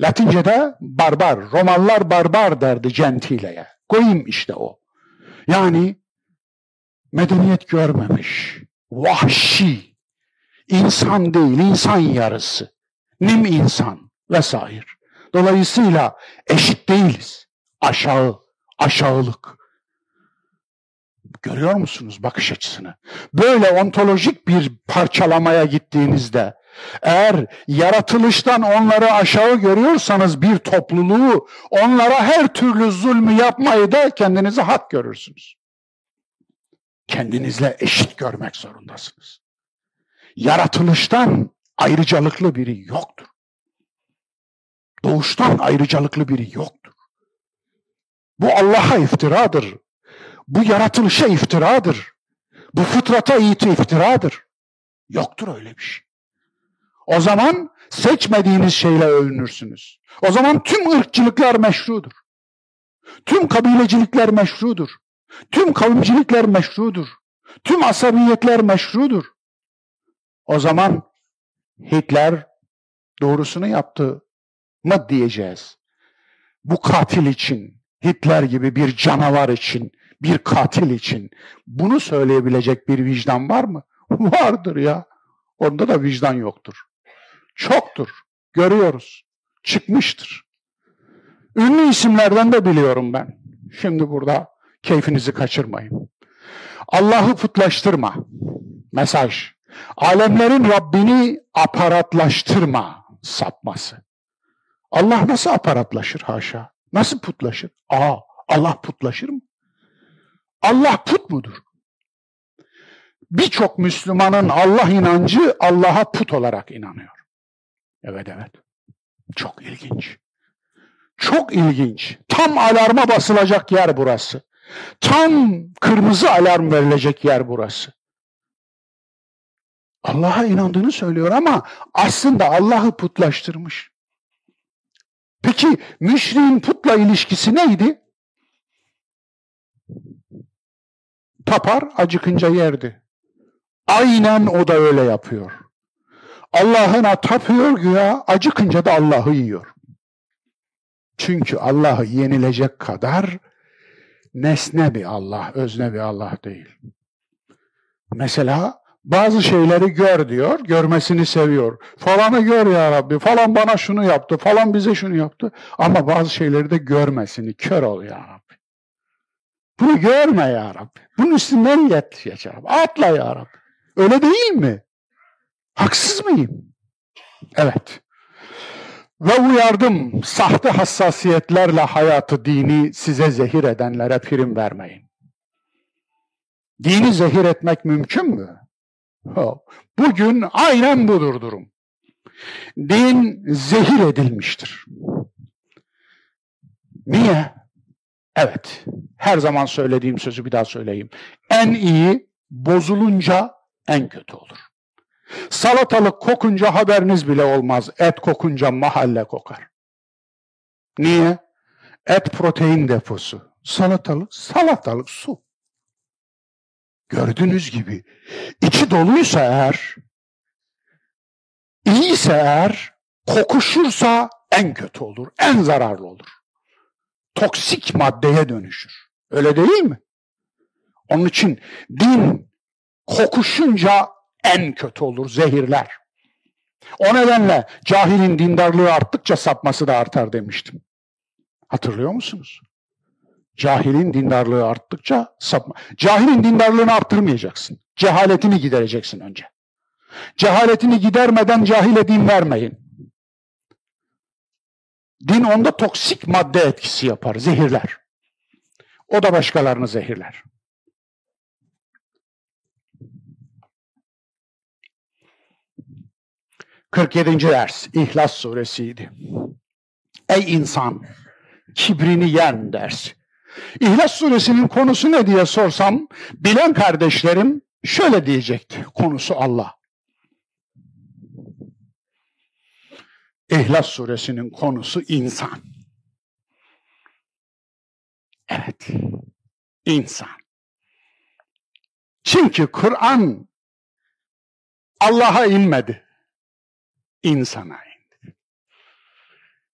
Latince'de barbar. Romalılar barbar derdi gentileye. Goyim işte o. Yani medeniyet görmemiş. Vahşi. insan değil, insan yarısı. Nim insan vesaire. Dolayısıyla eşit değiliz. Aşağı, aşağılık. Görüyor musunuz bakış açısını? Böyle ontolojik bir parçalamaya gittiğinizde eğer yaratılıştan onları aşağı görüyorsanız bir topluluğu onlara her türlü zulmü yapmayı da kendinize hak görürsünüz. Kendinizle eşit görmek zorundasınız. Yaratılıştan ayrıcalıklı biri yoktur. Doğuştan ayrıcalıklı biri yoktur. Bu Allah'a iftiradır. Bu yaratılışa iftiradır. Bu fıtrata iftiradır. Yoktur öyle bir şey. O zaman seçmediğiniz şeyle övünürsünüz. O zaman tüm ırkçılıklar meşrudur. Tüm kabilecilikler meşrudur. Tüm kavimcilikler meşrudur. Tüm asabiyetler meşrudur. O zaman Hitler doğrusunu yaptı mı diyeceğiz. Bu katil için, Hitler gibi bir canavar için, bir katil için bunu söyleyebilecek bir vicdan var mı? Vardır ya. Onda da vicdan yoktur. Çoktur. Görüyoruz. Çıkmıştır. Ünlü isimlerden de biliyorum ben. Şimdi burada keyfinizi kaçırmayın. Allah'ı putlaştırma. Mesaj. Alemlerin Rabbini aparatlaştırma sapması. Allah nasıl aparatlaşır haşa? Nasıl putlaşır? Aa, Allah putlaşır mı? Allah put mudur? Birçok Müslümanın Allah inancı Allah'a put olarak inanıyor. Evet evet. Çok ilginç. Çok ilginç. Tam alarma basılacak yer burası. Tam kırmızı alarm verilecek yer burası. Allah'a inandığını söylüyor ama aslında Allah'ı putlaştırmış. Peki müşriğin putla ilişkisi neydi? Tapar acıkınca yerdi. Aynen o da öyle yapıyor. Allah'ına tapıyor güya, acıkınca da Allah'ı yiyor. Çünkü Allah'ı yenilecek kadar nesne bir Allah, özne bir Allah değil. Mesela bazı şeyleri gör diyor, görmesini seviyor. Falanı gör ya Rabbi, falan bana şunu yaptı, falan bize şunu yaptı. Ama bazı şeyleri de görmesini, kör ol ya Rabbi. Bunu görme ya Rabbi. Bunun üstünden yet ya Rabbi. Atla ya Rabbi. Öyle değil mi? Haksız mıyım? Evet. Ve uyardım, sahte hassasiyetlerle hayatı, dini size zehir edenlere prim vermeyin. Dini zehir etmek mümkün mü? Bugün aynen budur durum. Din zehir edilmiştir. Niye? Evet, her zaman söylediğim sözü bir daha söyleyeyim. En iyi bozulunca en kötü olur. Salatalık kokunca haberiniz bile olmaz. Et kokunca mahalle kokar. Niye? Et protein deposu. Salatalık, salatalık su. Gördüğünüz gibi içi doluysa eğer, iyiyse eğer, kokuşursa en kötü olur, en zararlı olur. Toksik maddeye dönüşür. Öyle değil mi? Onun için din kokuşunca en kötü olur, zehirler. O nedenle cahilin dindarlığı arttıkça sapması da artar demiştim. Hatırlıyor musunuz? Cahilin dindarlığı arttıkça sapma. Cahilin dindarlığını arttırmayacaksın. Cehaletini gidereceksin önce. Cehaletini gidermeden cahile din vermeyin. Din onda toksik madde etkisi yapar, zehirler. O da başkalarını zehirler. Kırk yedinci ders İhlas suresiydi. Ey insan kibrini yen ders. İhlas suresinin konusu ne diye sorsam bilen kardeşlerim şöyle diyecekti. Konusu Allah. İhlas suresinin konusu insan. Evet. insan. Çünkü Kur'an Allah'a inmedi. İnsana indi.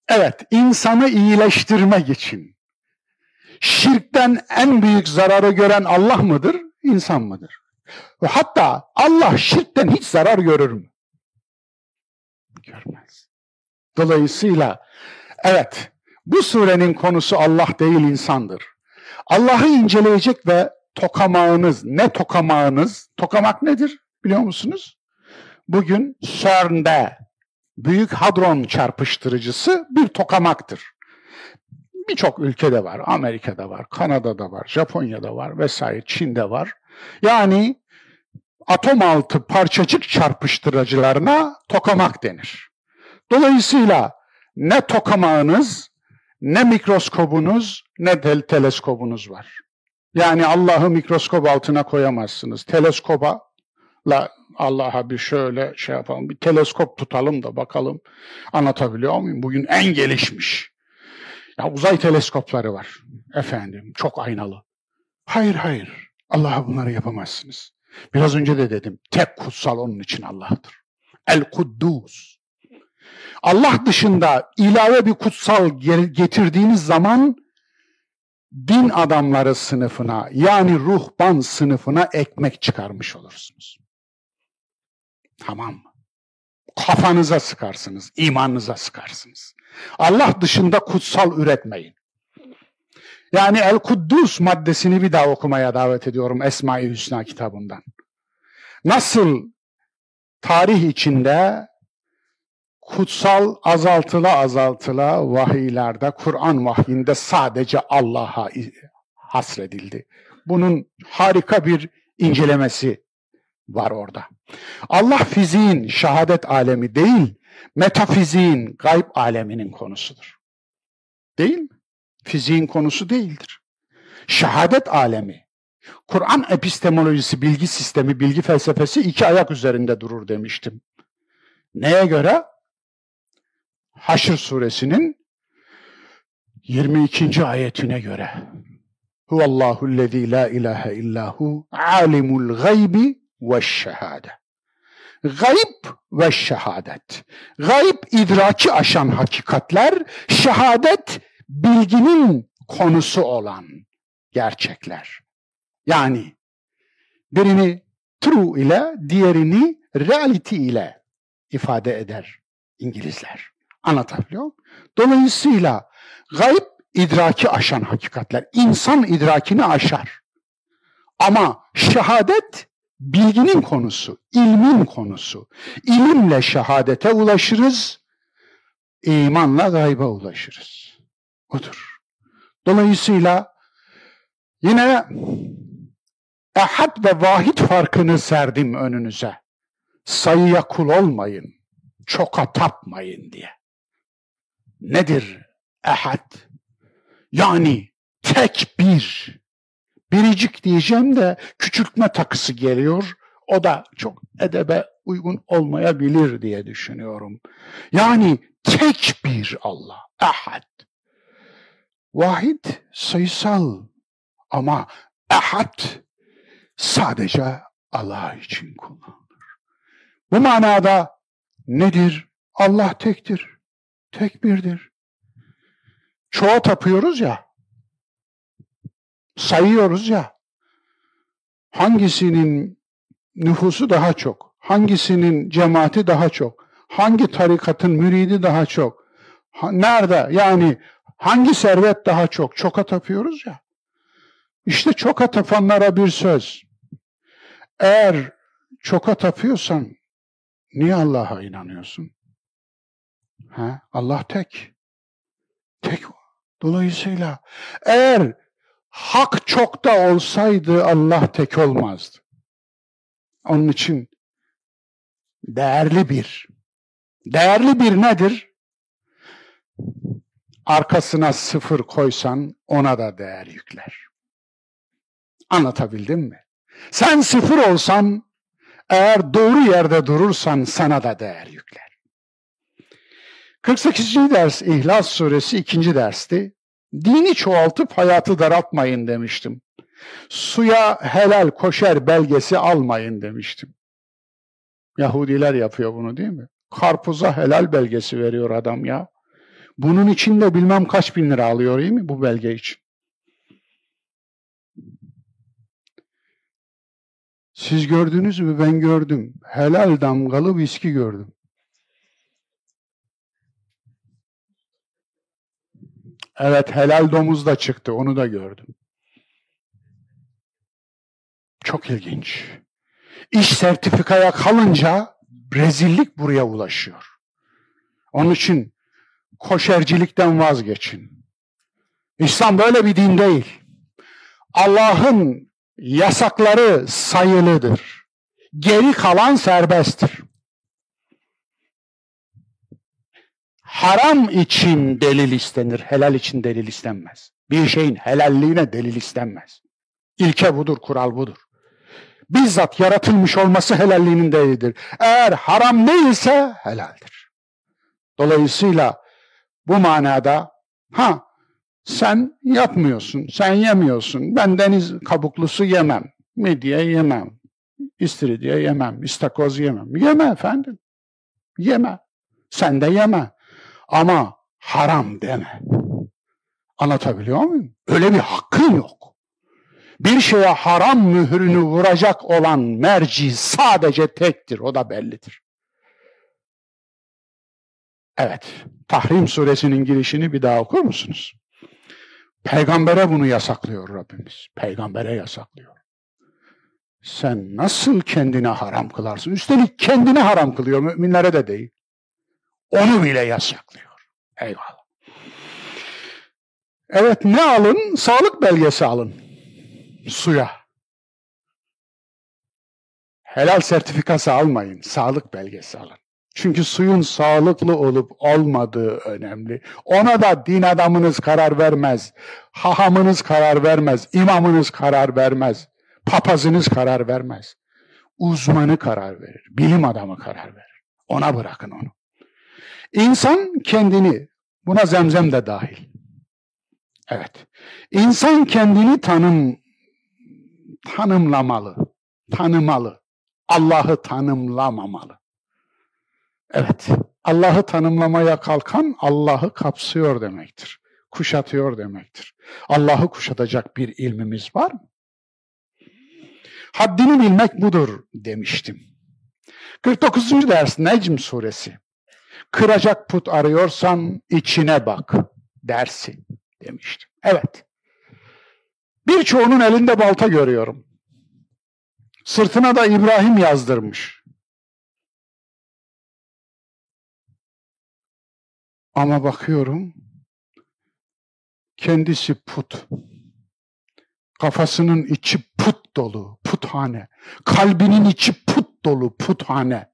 Evet, insanı iyileştirmek için şirkten en büyük zararı gören Allah mıdır, insan mıdır? Hatta Allah şirkten hiç zarar görür mü? Görmez. Dolayısıyla evet bu surenin konusu Allah değil insandır. Allah'ı inceleyecek ve tokamağınız, ne tokamağınız? Tokamak nedir biliyor musunuz? Bugün CERN'de Büyük Hadron çarpıştırıcısı bir tokamaktır birçok ülkede var. Amerika'da var, Kanada'da var, Japonya'da var vesaire, Çin'de var. Yani atom altı parçacık çarpıştırıcılarına tokamak denir. Dolayısıyla ne tokamağınız, ne mikroskobunuz, ne tel teleskobunuz var. Yani Allah'ı mikroskop altına koyamazsınız. Teleskoba Allah'a bir şöyle şey yapalım, bir teleskop tutalım da bakalım anlatabiliyor muyum? Bugün en gelişmiş ya uzay teleskopları var. Efendim çok aynalı. Hayır hayır. Allah'a bunları yapamazsınız. Biraz önce de dedim. Tek kutsal onun için Allah'tır. El Kuddus. Allah dışında ilave bir kutsal getirdiğiniz zaman din adamları sınıfına yani ruhban sınıfına ekmek çıkarmış olursunuz. Tamam mı? Kafanıza sıkarsınız, imanınıza sıkarsınız. Allah dışında kutsal üretmeyin. Yani El Kuddus maddesini bir daha okumaya davet ediyorum Esma-i Hüsna kitabından. Nasıl tarih içinde kutsal azaltıla azaltıla vahiylerde, Kur'an vahyinde sadece Allah'a hasredildi. Bunun harika bir incelemesi var orada. Allah fiziğin şehadet alemi değil, metafiziğin gayb aleminin konusudur. Değil mi? Fiziğin konusu değildir. Şehadet alemi. Kur'an epistemolojisi, bilgi sistemi, bilgi felsefesi iki ayak üzerinde durur demiştim. Neye göre? Haşr suresinin 22. ayetine göre. Huvallahu lezî la ilahe illahu alimul gaybi ve şehade. Gayb ve şehadet. Gayb idraki aşan hakikatler, şehadet bilginin konusu olan gerçekler. Yani birini true ile diğerini reality ile ifade eder İngilizler. Anlatabiliyor muyum? Dolayısıyla gayb idraki aşan hakikatler. insan idrakini aşar. Ama şehadet bilginin konusu, ilmin konusu. İlimle şehadete ulaşırız, imanla gayba ulaşırız. Odur. Dolayısıyla yine ehad ve vahid farkını serdim önünüze. Sayıya kul olmayın, çoka tapmayın diye. Nedir ehad? Yani tek bir. Biricik diyeceğim de küçültme takısı geliyor. O da çok edebe uygun olmayabilir diye düşünüyorum. Yani tek bir Allah, ahad. Vahid sayısal ama ahad sadece Allah için kullanılır. Bu manada nedir? Allah tektir. Tek birdir. Çoğa tapıyoruz ya. Sayıyoruz ya. Hangisinin nüfusu daha çok? Hangisinin cemaati daha çok? Hangi tarikatın müridi daha çok? Nerede? Yani hangi servet daha çok? Çoka tapıyoruz ya. İşte çoka tapanlara bir söz. Eğer çoka tapıyorsan niye Allah'a inanıyorsun? Ha? Allah tek. Tek. Dolayısıyla eğer hak çok da olsaydı Allah tek olmazdı. Onun için değerli bir. Değerli bir nedir? Arkasına sıfır koysan ona da değer yükler. Anlatabildim mi? Sen sıfır olsan, eğer doğru yerde durursan sana da değer yükler. 48. ders İhlas suresi 2. dersti. Dini çoğaltıp hayatı daraltmayın demiştim. Suya helal koşer belgesi almayın demiştim. Yahudiler yapıyor bunu değil mi? Karpuza helal belgesi veriyor adam ya. Bunun için de bilmem kaç bin lira alıyor değil mi bu belge için? Siz gördünüz mü? Ben gördüm. Helal damgalı viski gördüm. Evet helal domuz da çıktı. Onu da gördüm. Çok ilginç. İş sertifikaya kalınca rezillik buraya ulaşıyor. Onun için koşercilikten vazgeçin. İslam böyle bir din değil. Allah'ın yasakları sayılıdır. Geri kalan serbesttir. Haram için delil istenir, helal için delil istenmez. Bir şeyin helalliğine delil istenmez. İlke budur, kural budur. Bizzat yaratılmış olması helalliğinin delilidir. Eğer haram değilse helaldir. Dolayısıyla bu manada ha sen yapmıyorsun, sen yemiyorsun. Ben deniz kabuklusu yemem, midye yemem, istiridye yemem, istakoz yemem. Yeme efendim, yeme. Sen de yeme. Ama haram deme. Anlatabiliyor muyum? Öyle bir hakkın yok. Bir şeye haram mührünü vuracak olan merci sadece tektir. O da bellidir. Evet. Tahrim suresinin girişini bir daha okur musunuz? Peygambere bunu yasaklıyor Rabbimiz. Peygambere yasaklıyor. Sen nasıl kendine haram kılarsın? Üstelik kendine haram kılıyor, müminlere de değil. Onu bile yasaklıyor. Eyvallah. Evet ne alın? Sağlık belgesi alın. Suya. Helal sertifikası almayın. Sağlık belgesi alın. Çünkü suyun sağlıklı olup olmadığı önemli. Ona da din adamınız karar vermez. Hahamınız karar vermez. imamınız karar vermez. Papazınız karar vermez. Uzmanı karar verir. Bilim adamı karar verir. Ona bırakın onu. İnsan kendini, buna zemzem de dahil. Evet. İnsan kendini tanım tanımlamalı, tanımalı. Allah'ı tanımlamamalı. Evet, Allah'ı tanımlamaya kalkan Allah'ı kapsıyor demektir. Kuşatıyor demektir. Allah'ı kuşatacak bir ilmimiz var mı? Haddini bilmek budur demiştim. 49. ders Necm suresi. Kıracak put arıyorsan içine bak dersi demiştim. Evet. Birçoğunun elinde balta görüyorum. Sırtına da İbrahim yazdırmış. Ama bakıyorum kendisi put. Kafasının içi put dolu, puthane. Kalbinin içi put dolu, puthane.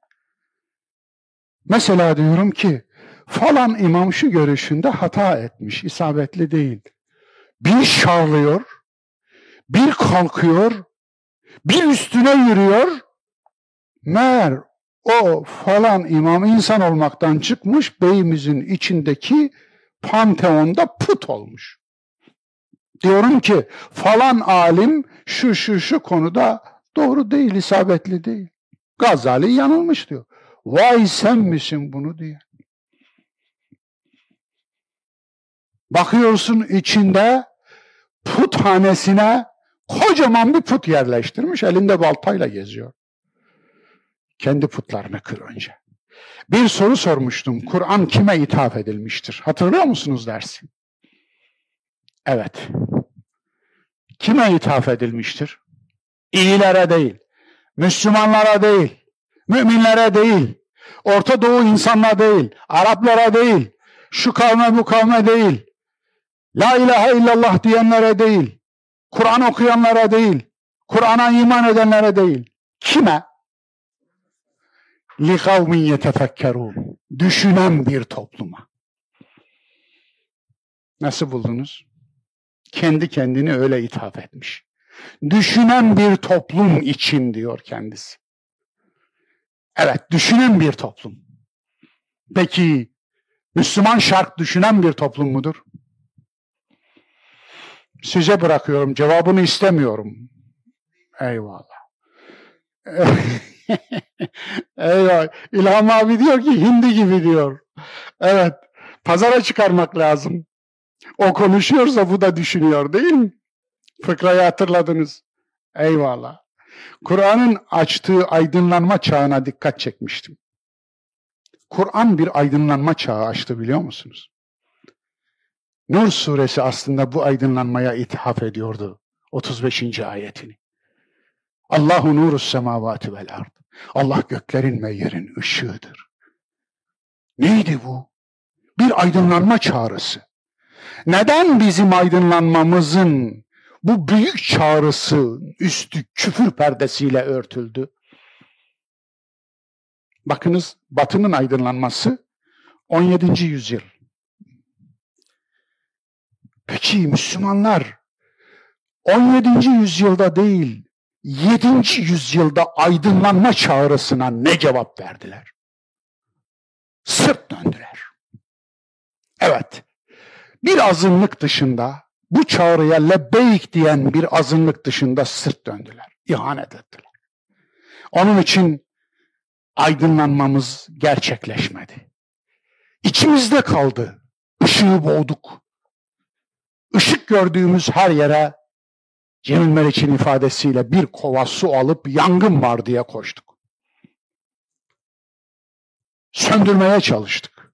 Mesela diyorum ki falan imam şu görüşünde hata etmiş, isabetli değil. bir şarlıyor, bir kalkıyor, bir üstüne yürüyor. Meğer o falan imam insan olmaktan çıkmış beyimizin içindeki panteonda put olmuş. Diyorum ki falan alim şu şu şu konuda doğru değil, isabetli değil. Gazali yanılmış diyor. Vay sen misin bunu diye. Bakıyorsun içinde puthanesine kocaman bir put yerleştirmiş. Elinde baltayla geziyor. Kendi putlarını kır önce. Bir soru sormuştum. Kur'an kime ithaf edilmiştir? Hatırlıyor musunuz dersi? Evet. Kime ithaf edilmiştir? İyilere değil. Müslümanlara değil. Müminlere değil. Orta Doğu insanlara değil. Araplara değil. Şu kavme bu kavme değil. La ilahe illallah diyenlere değil. Kur'an okuyanlara değil. Kur'an'a iman edenlere değil. Kime? لِقَوْمٍ يَتَفَكَّرُونَ Düşünen bir topluma. Nasıl buldunuz? Kendi kendini öyle ithaf etmiş. Düşünen bir toplum için diyor kendisi. Evet, düşünen bir toplum. Peki Müslüman şark düşünen bir toplum mudur? Size bırakıyorum. Cevabını istemiyorum. Eyvallah. Eyvah. İlham abi diyor ki hindi gibi diyor. Evet. Pazara çıkarmak lazım. O konuşuyorsa bu da düşünüyor değil mi? Fıkrayı hatırladınız. Eyvallah. Kur'an'ın açtığı aydınlanma çağına dikkat çekmiştim. Kur'an bir aydınlanma çağı açtı biliyor musunuz? Nur suresi aslında bu aydınlanmaya ithaf ediyordu. 35. ayetini. Allahu nurus semavati vel ard. Allah göklerin ve yerin ışığıdır. Neydi bu? Bir aydınlanma çağrısı. Neden bizim aydınlanmamızın bu büyük çağrısı üstü küfür perdesiyle örtüldü? Bakınız Batı'nın aydınlanması 17. yüzyıl. Peki Müslümanlar 17. yüzyılda değil 7. yüzyılda aydınlanma çağrısına ne cevap verdiler? Sırt döndüler. Evet, bir azınlık dışında bu çağrıya lebbeyk diyen bir azınlık dışında sırt döndüler, ihanet ettiler. Onun için aydınlanmamız gerçekleşmedi. İçimizde kaldı, ışığı boğduk. Işık gördüğümüz her yere Cemil Meriç'in ifadesiyle bir kova su alıp yangın var diye koştuk. Söndürmeye çalıştık.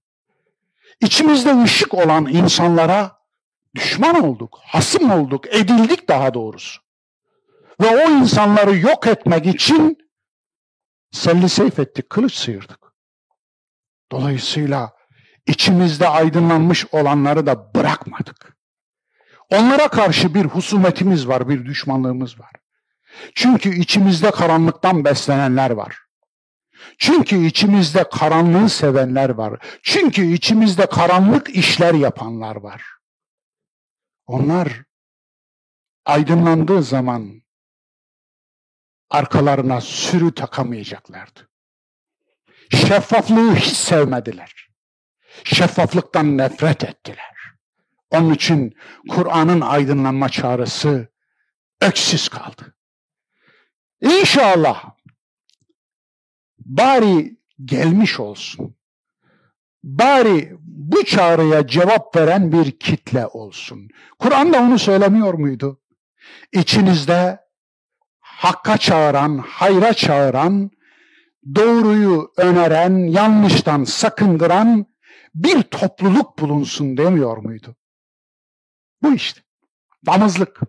İçimizde ışık olan insanlara düşman olduk, hasım olduk, edildik daha doğrusu. Ve o insanları yok etmek için selli seyf ettik, kılıç sıyırdık. Dolayısıyla içimizde aydınlanmış olanları da bırakmadık. Onlara karşı bir husumetimiz var, bir düşmanlığımız var. Çünkü içimizde karanlıktan beslenenler var. Çünkü içimizde karanlığı sevenler var. Çünkü içimizde karanlık işler yapanlar var. Onlar aydınlandığı zaman arkalarına sürü takamayacaklardı. Şeffaflığı hiç sevmediler. Şeffaflıktan nefret ettiler. Onun için Kur'an'ın aydınlanma çağrısı öksüz kaldı. İnşallah bari gelmiş olsun. Bari bu çağrıya cevap veren bir kitle olsun. Kur'an da onu söylemiyor muydu? İçinizde hakka çağıran, hayra çağıran, doğruyu öneren, yanlıştan sakındıran bir topluluk bulunsun demiyor muydu? Bu işte. Damızlık.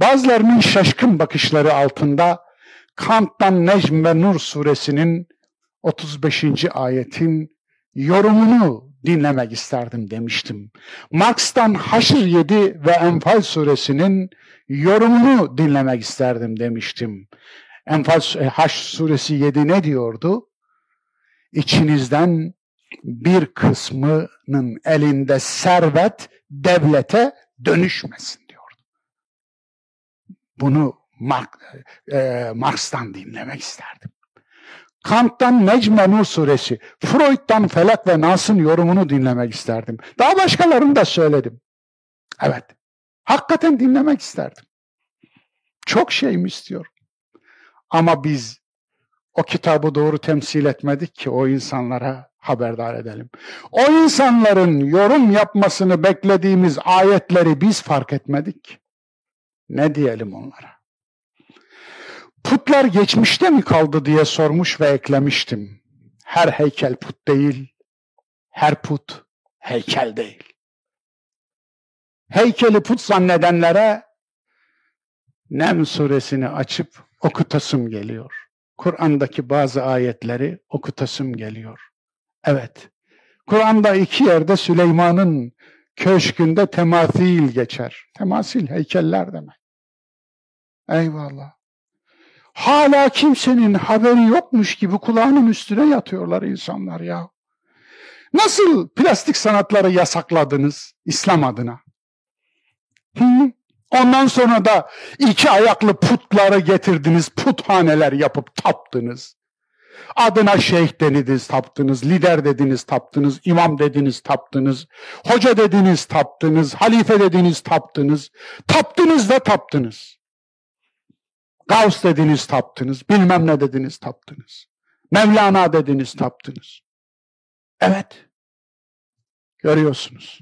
Bazılarının şaşkın bakışları altında Kant'tan Necm ve Nur suresinin 35. ayetin yorumunu dinlemek isterdim demiştim. Marx'tan Haşr 7 ve Enfal suresinin yorumunu dinlemek isterdim demiştim. Enfal e, Haşr suresi 7 ne diyordu? İçinizden bir kısmının elinde servet devlete dönüşmesin diyordu. Bunu Mark, e, Marx'tan dinlemek isterdim. Kant'tan Necm Nur suresi, Freud'dan Felak ve Nas'ın yorumunu dinlemek isterdim. Daha başkalarını da söyledim. Evet, hakikaten dinlemek isterdim. Çok şey mi istiyorum? Ama biz o kitabı doğru temsil etmedik ki o insanlara haberdar edelim. O insanların yorum yapmasını beklediğimiz ayetleri biz fark etmedik. Ne diyelim onlara? Putlar geçmişte mi kaldı diye sormuş ve eklemiştim. Her heykel put değil, her put heykel değil. Heykeli put zannedenlere Nem suresini açıp okutasım geliyor. Kur'an'daki bazı ayetleri okutasım geliyor. Evet, Kur'an'da iki yerde Süleyman'ın köşkünde temasil geçer. Temasil heykeller demek. Eyvallah. Hala kimsenin haberi yokmuş gibi kulağının üstüne yatıyorlar insanlar ya. Nasıl plastik sanatları yasakladınız İslam adına? Hı? Ondan sonra da iki ayaklı putları getirdiniz, puthaneler yapıp taptınız. Adına şeyh dediniz, taptınız, lider dediniz, taptınız, imam dediniz, taptınız, hoca dediniz, taptınız, halife dediniz, taptınız, taptınız da taptınız. Gavs dediniz, taptınız, bilmem ne dediniz, taptınız. Mevlana dediniz, taptınız. Evet, görüyorsunuz.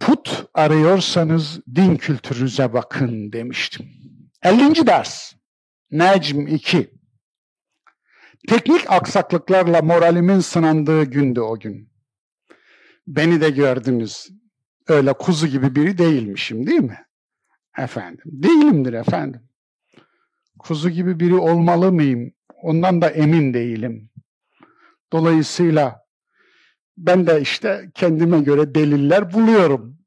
Put arıyorsanız din kültürünüze bakın demiştim. 50. ders. Necm 2. Teknik aksaklıklarla moralimin sınandığı gündü o gün. Beni de gördünüz. Öyle kuzu gibi biri değilmişim değil mi? Efendim. Değilimdir efendim. Kuzu gibi biri olmalı mıyım? Ondan da emin değilim. Dolayısıyla ben de işte kendime göre deliller buluyorum.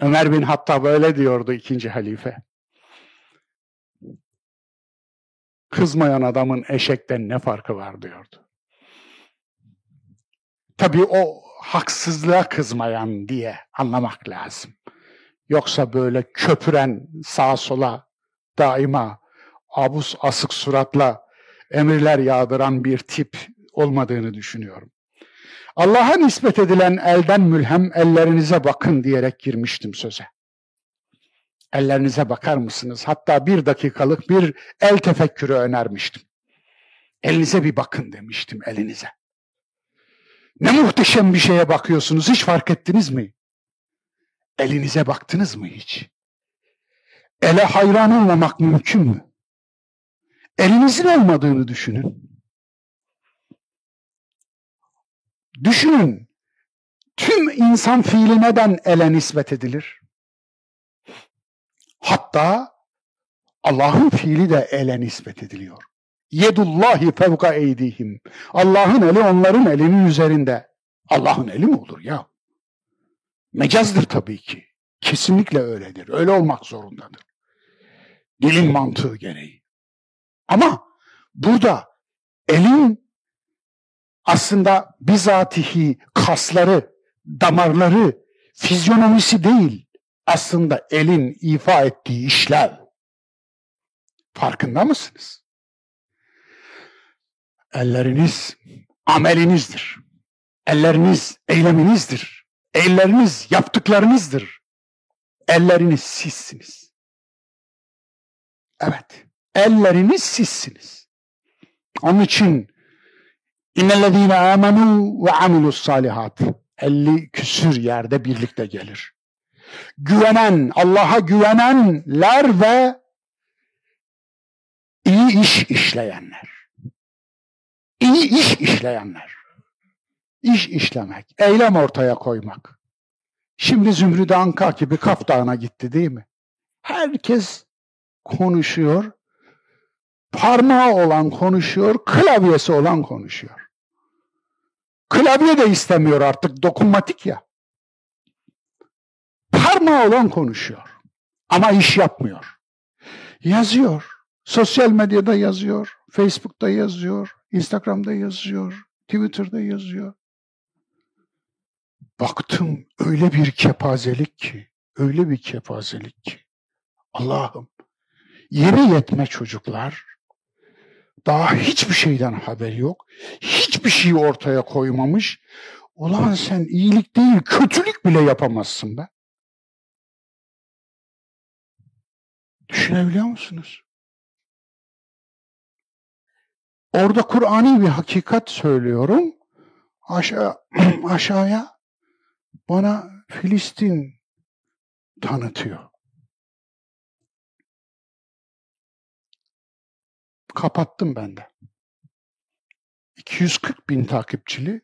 Ömer bin Hattab öyle diyordu ikinci halife. Kızmayan adamın eşekten ne farkı var diyordu. Tabii o haksızlığa kızmayan diye anlamak lazım. Yoksa böyle köpüren sağa sola daima abus asık suratla emirler yağdıran bir tip olmadığını düşünüyorum. Allah'a nispet edilen elden mülhem ellerinize bakın diyerek girmiştim söze. Ellerinize bakar mısınız? Hatta bir dakikalık bir el tefekkürü önermiştim. Elinize bir bakın demiştim elinize. Ne muhteşem bir şeye bakıyorsunuz hiç fark ettiniz mi? Elinize baktınız mı hiç? Ele hayran olmamak mümkün mü? Elinizin olmadığını düşünün. Düşünün, tüm insan fiili neden ele nispet edilir? Hatta Allah'ın fiili de ele nispet ediliyor. Yedullahi fevka eydihim. Allah'ın eli onların elinin üzerinde. Allah'ın eli mi olur ya? Mecazdır tabii ki. Kesinlikle öyledir. Öyle olmak zorundadır. Dilin mantığı gereği. Ama burada elin aslında bizatihi kasları, damarları, fizyonomisi değil, aslında elin ifa ettiği işlev. Farkında mısınız? Elleriniz amelinizdir. Elleriniz eyleminizdir. Elleriniz yaptıklarınızdır. Elleriniz sizsiniz. Evet, elleriniz sizsiniz. Onun için İnnellezîne âmenû ve amilus salihat. 50 küsür yerde birlikte gelir. Güvenen, Allah'a güvenenler ve iyi iş işleyenler. İyi iş işleyenler. İş işlemek, eylem ortaya koymak. Şimdi Zümrüt Anka gibi Kaf Dağı'na gitti değil mi? Herkes konuşuyor. Parmağı olan konuşuyor, klavyesi olan konuşuyor. Klavye de istemiyor artık dokunmatik ya. Parmağı olan konuşuyor. Ama iş yapmıyor. Yazıyor. Sosyal medyada yazıyor. Facebook'ta yazıyor. Instagram'da yazıyor. Twitter'da yazıyor. Baktım öyle bir kepazelik ki, öyle bir kepazelik ki. Allah'ım yere yetme çocuklar daha hiçbir şeyden haber yok. Hiçbir şey ortaya koymamış. Ulan sen iyilik değil kötülük bile yapamazsın be. Düşünebiliyor musunuz? Orada Kur'an'i bir hakikat söylüyorum. Aşağı, aşağıya bana Filistin tanıtıyor. Kapattım ben de. 240 bin takipçili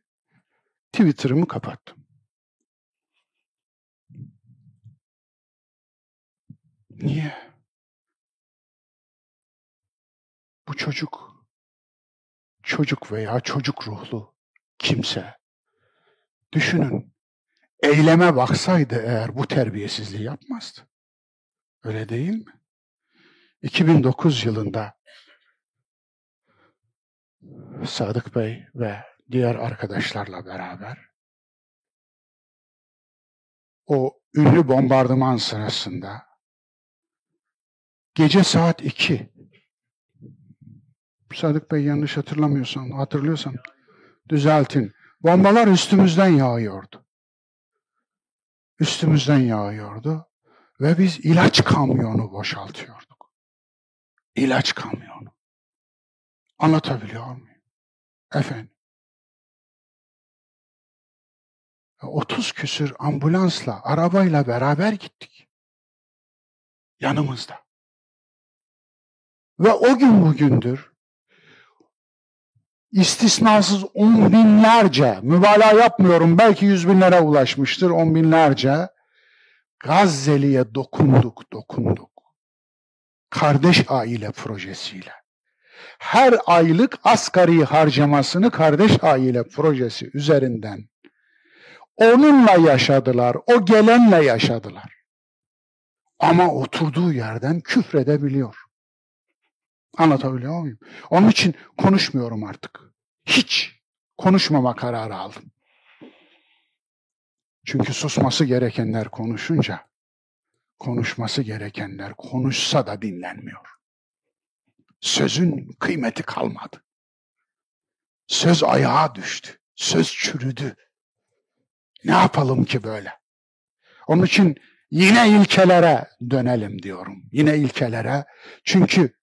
Twitter'ımı kapattım. Niye? Bu çocuk, çocuk veya çocuk ruhlu kimse, düşünün, eyleme baksaydı eğer bu terbiyesizliği yapmazdı. Öyle değil mi? 2009 yılında Sadık Bey ve diğer arkadaşlarla beraber o ünlü bombardıman sırasında gece saat 2 Sadık Bey yanlış hatırlamıyorsam, hatırlıyorsam düzeltin. Bombalar üstümüzden yağıyordu. Üstümüzden yağıyordu ve biz ilaç kamyonu boşaltıyorduk. İlaç kamyonu. Anlatabiliyor muyum? Efendim. 30 küsür ambulansla, arabayla beraber gittik. Yanımızda. Ve o gün bugündür istisnasız on binlerce, mübalağa yapmıyorum belki yüz binlere ulaşmıştır on binlerce Gazze'liye dokunduk, dokunduk. Kardeş aile projesiyle. Her aylık asgari harcamasını kardeş aile projesi üzerinden onunla yaşadılar, o gelenle yaşadılar. Ama oturduğu yerden küfredebiliyor. Anlatabiliyor muyum? Onun için konuşmuyorum artık. Hiç konuşmama kararı aldım. Çünkü susması gerekenler konuşunca, konuşması gerekenler konuşsa da dinlenmiyor. Sözün kıymeti kalmadı. Söz ayağa düştü. Söz çürüdü. Ne yapalım ki böyle? Onun için yine ilkelere dönelim diyorum. Yine ilkelere. Çünkü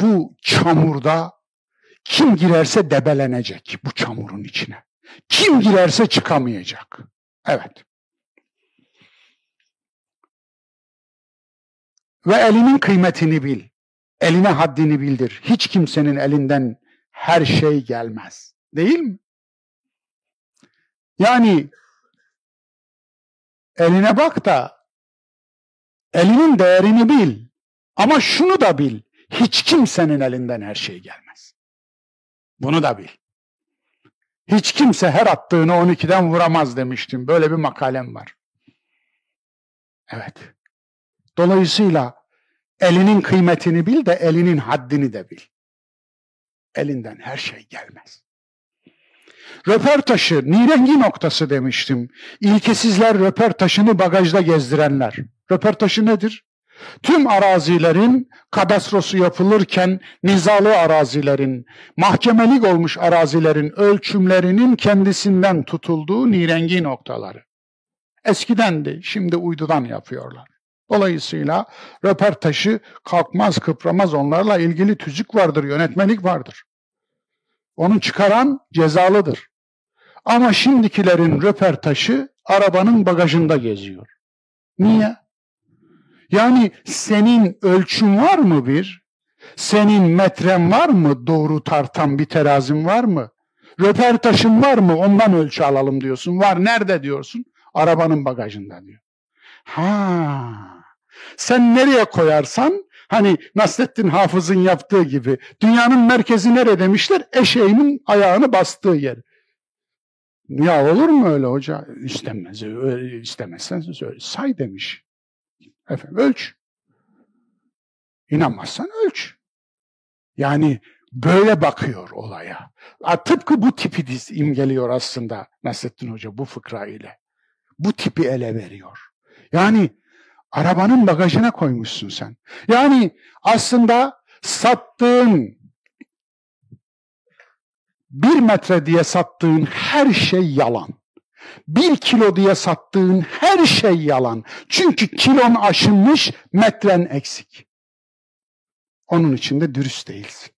bu çamurda kim girerse debelenecek bu çamurun içine. Kim girerse çıkamayacak. Evet. Ve elinin kıymetini bil. Eline haddini bildir. Hiç kimsenin elinden her şey gelmez. Değil mi? Yani eline bak da elinin değerini bil. Ama şunu da bil. Hiç kimsenin elinden her şey gelmez. Bunu da bil. Hiç kimse her attığını 12'den vuramaz demiştim. Böyle bir makalem var. Evet. Dolayısıyla elinin kıymetini bil de elinin haddini de bil. Elinden her şey gelmez. Röportajı, nirengi noktası demiştim. İlkesizler röportajını bagajda gezdirenler. Röportajı nedir? Tüm arazilerin kadastrosu yapılırken nizalı arazilerin, mahkemelik olmuş arazilerin ölçümlerinin kendisinden tutulduğu nirengi noktaları. Eskidendi, şimdi uydudan yapıyorlar. Dolayısıyla röportajı kalkmaz kıpramaz onlarla ilgili tüzük vardır, yönetmelik vardır. Onu çıkaran cezalıdır. Ama şimdikilerin röportajı arabanın bagajında geziyor. Niye? Yani senin ölçün var mı bir? Senin metren var mı? Doğru tartan bir terazin var mı? Röportajın var mı? Ondan ölçü alalım diyorsun. Var nerede diyorsun? Arabanın bagajında diyor. Ha. Sen nereye koyarsan hani Nasrettin Hafız'ın yaptığı gibi dünyanın merkezi nere demişler? Eşeğinin ayağını bastığı yer. Ya olur mu öyle hoca? İstemez. İstemezsen söyle. Say demiş. Efendim ölç. İnanmazsan ölç. Yani böyle bakıyor olaya. Tıpkı bu tipi imgeliyor aslında Nasrettin Hoca bu fıkra ile. bu tipi ele veriyor. Yani arabanın bagajına koymuşsun sen. Yani aslında sattığın bir metre diye sattığın her şey yalan. Bir kilo diye sattığın her şey yalan. Çünkü kilon aşınmış, metren eksik. Onun için de dürüst değilsin.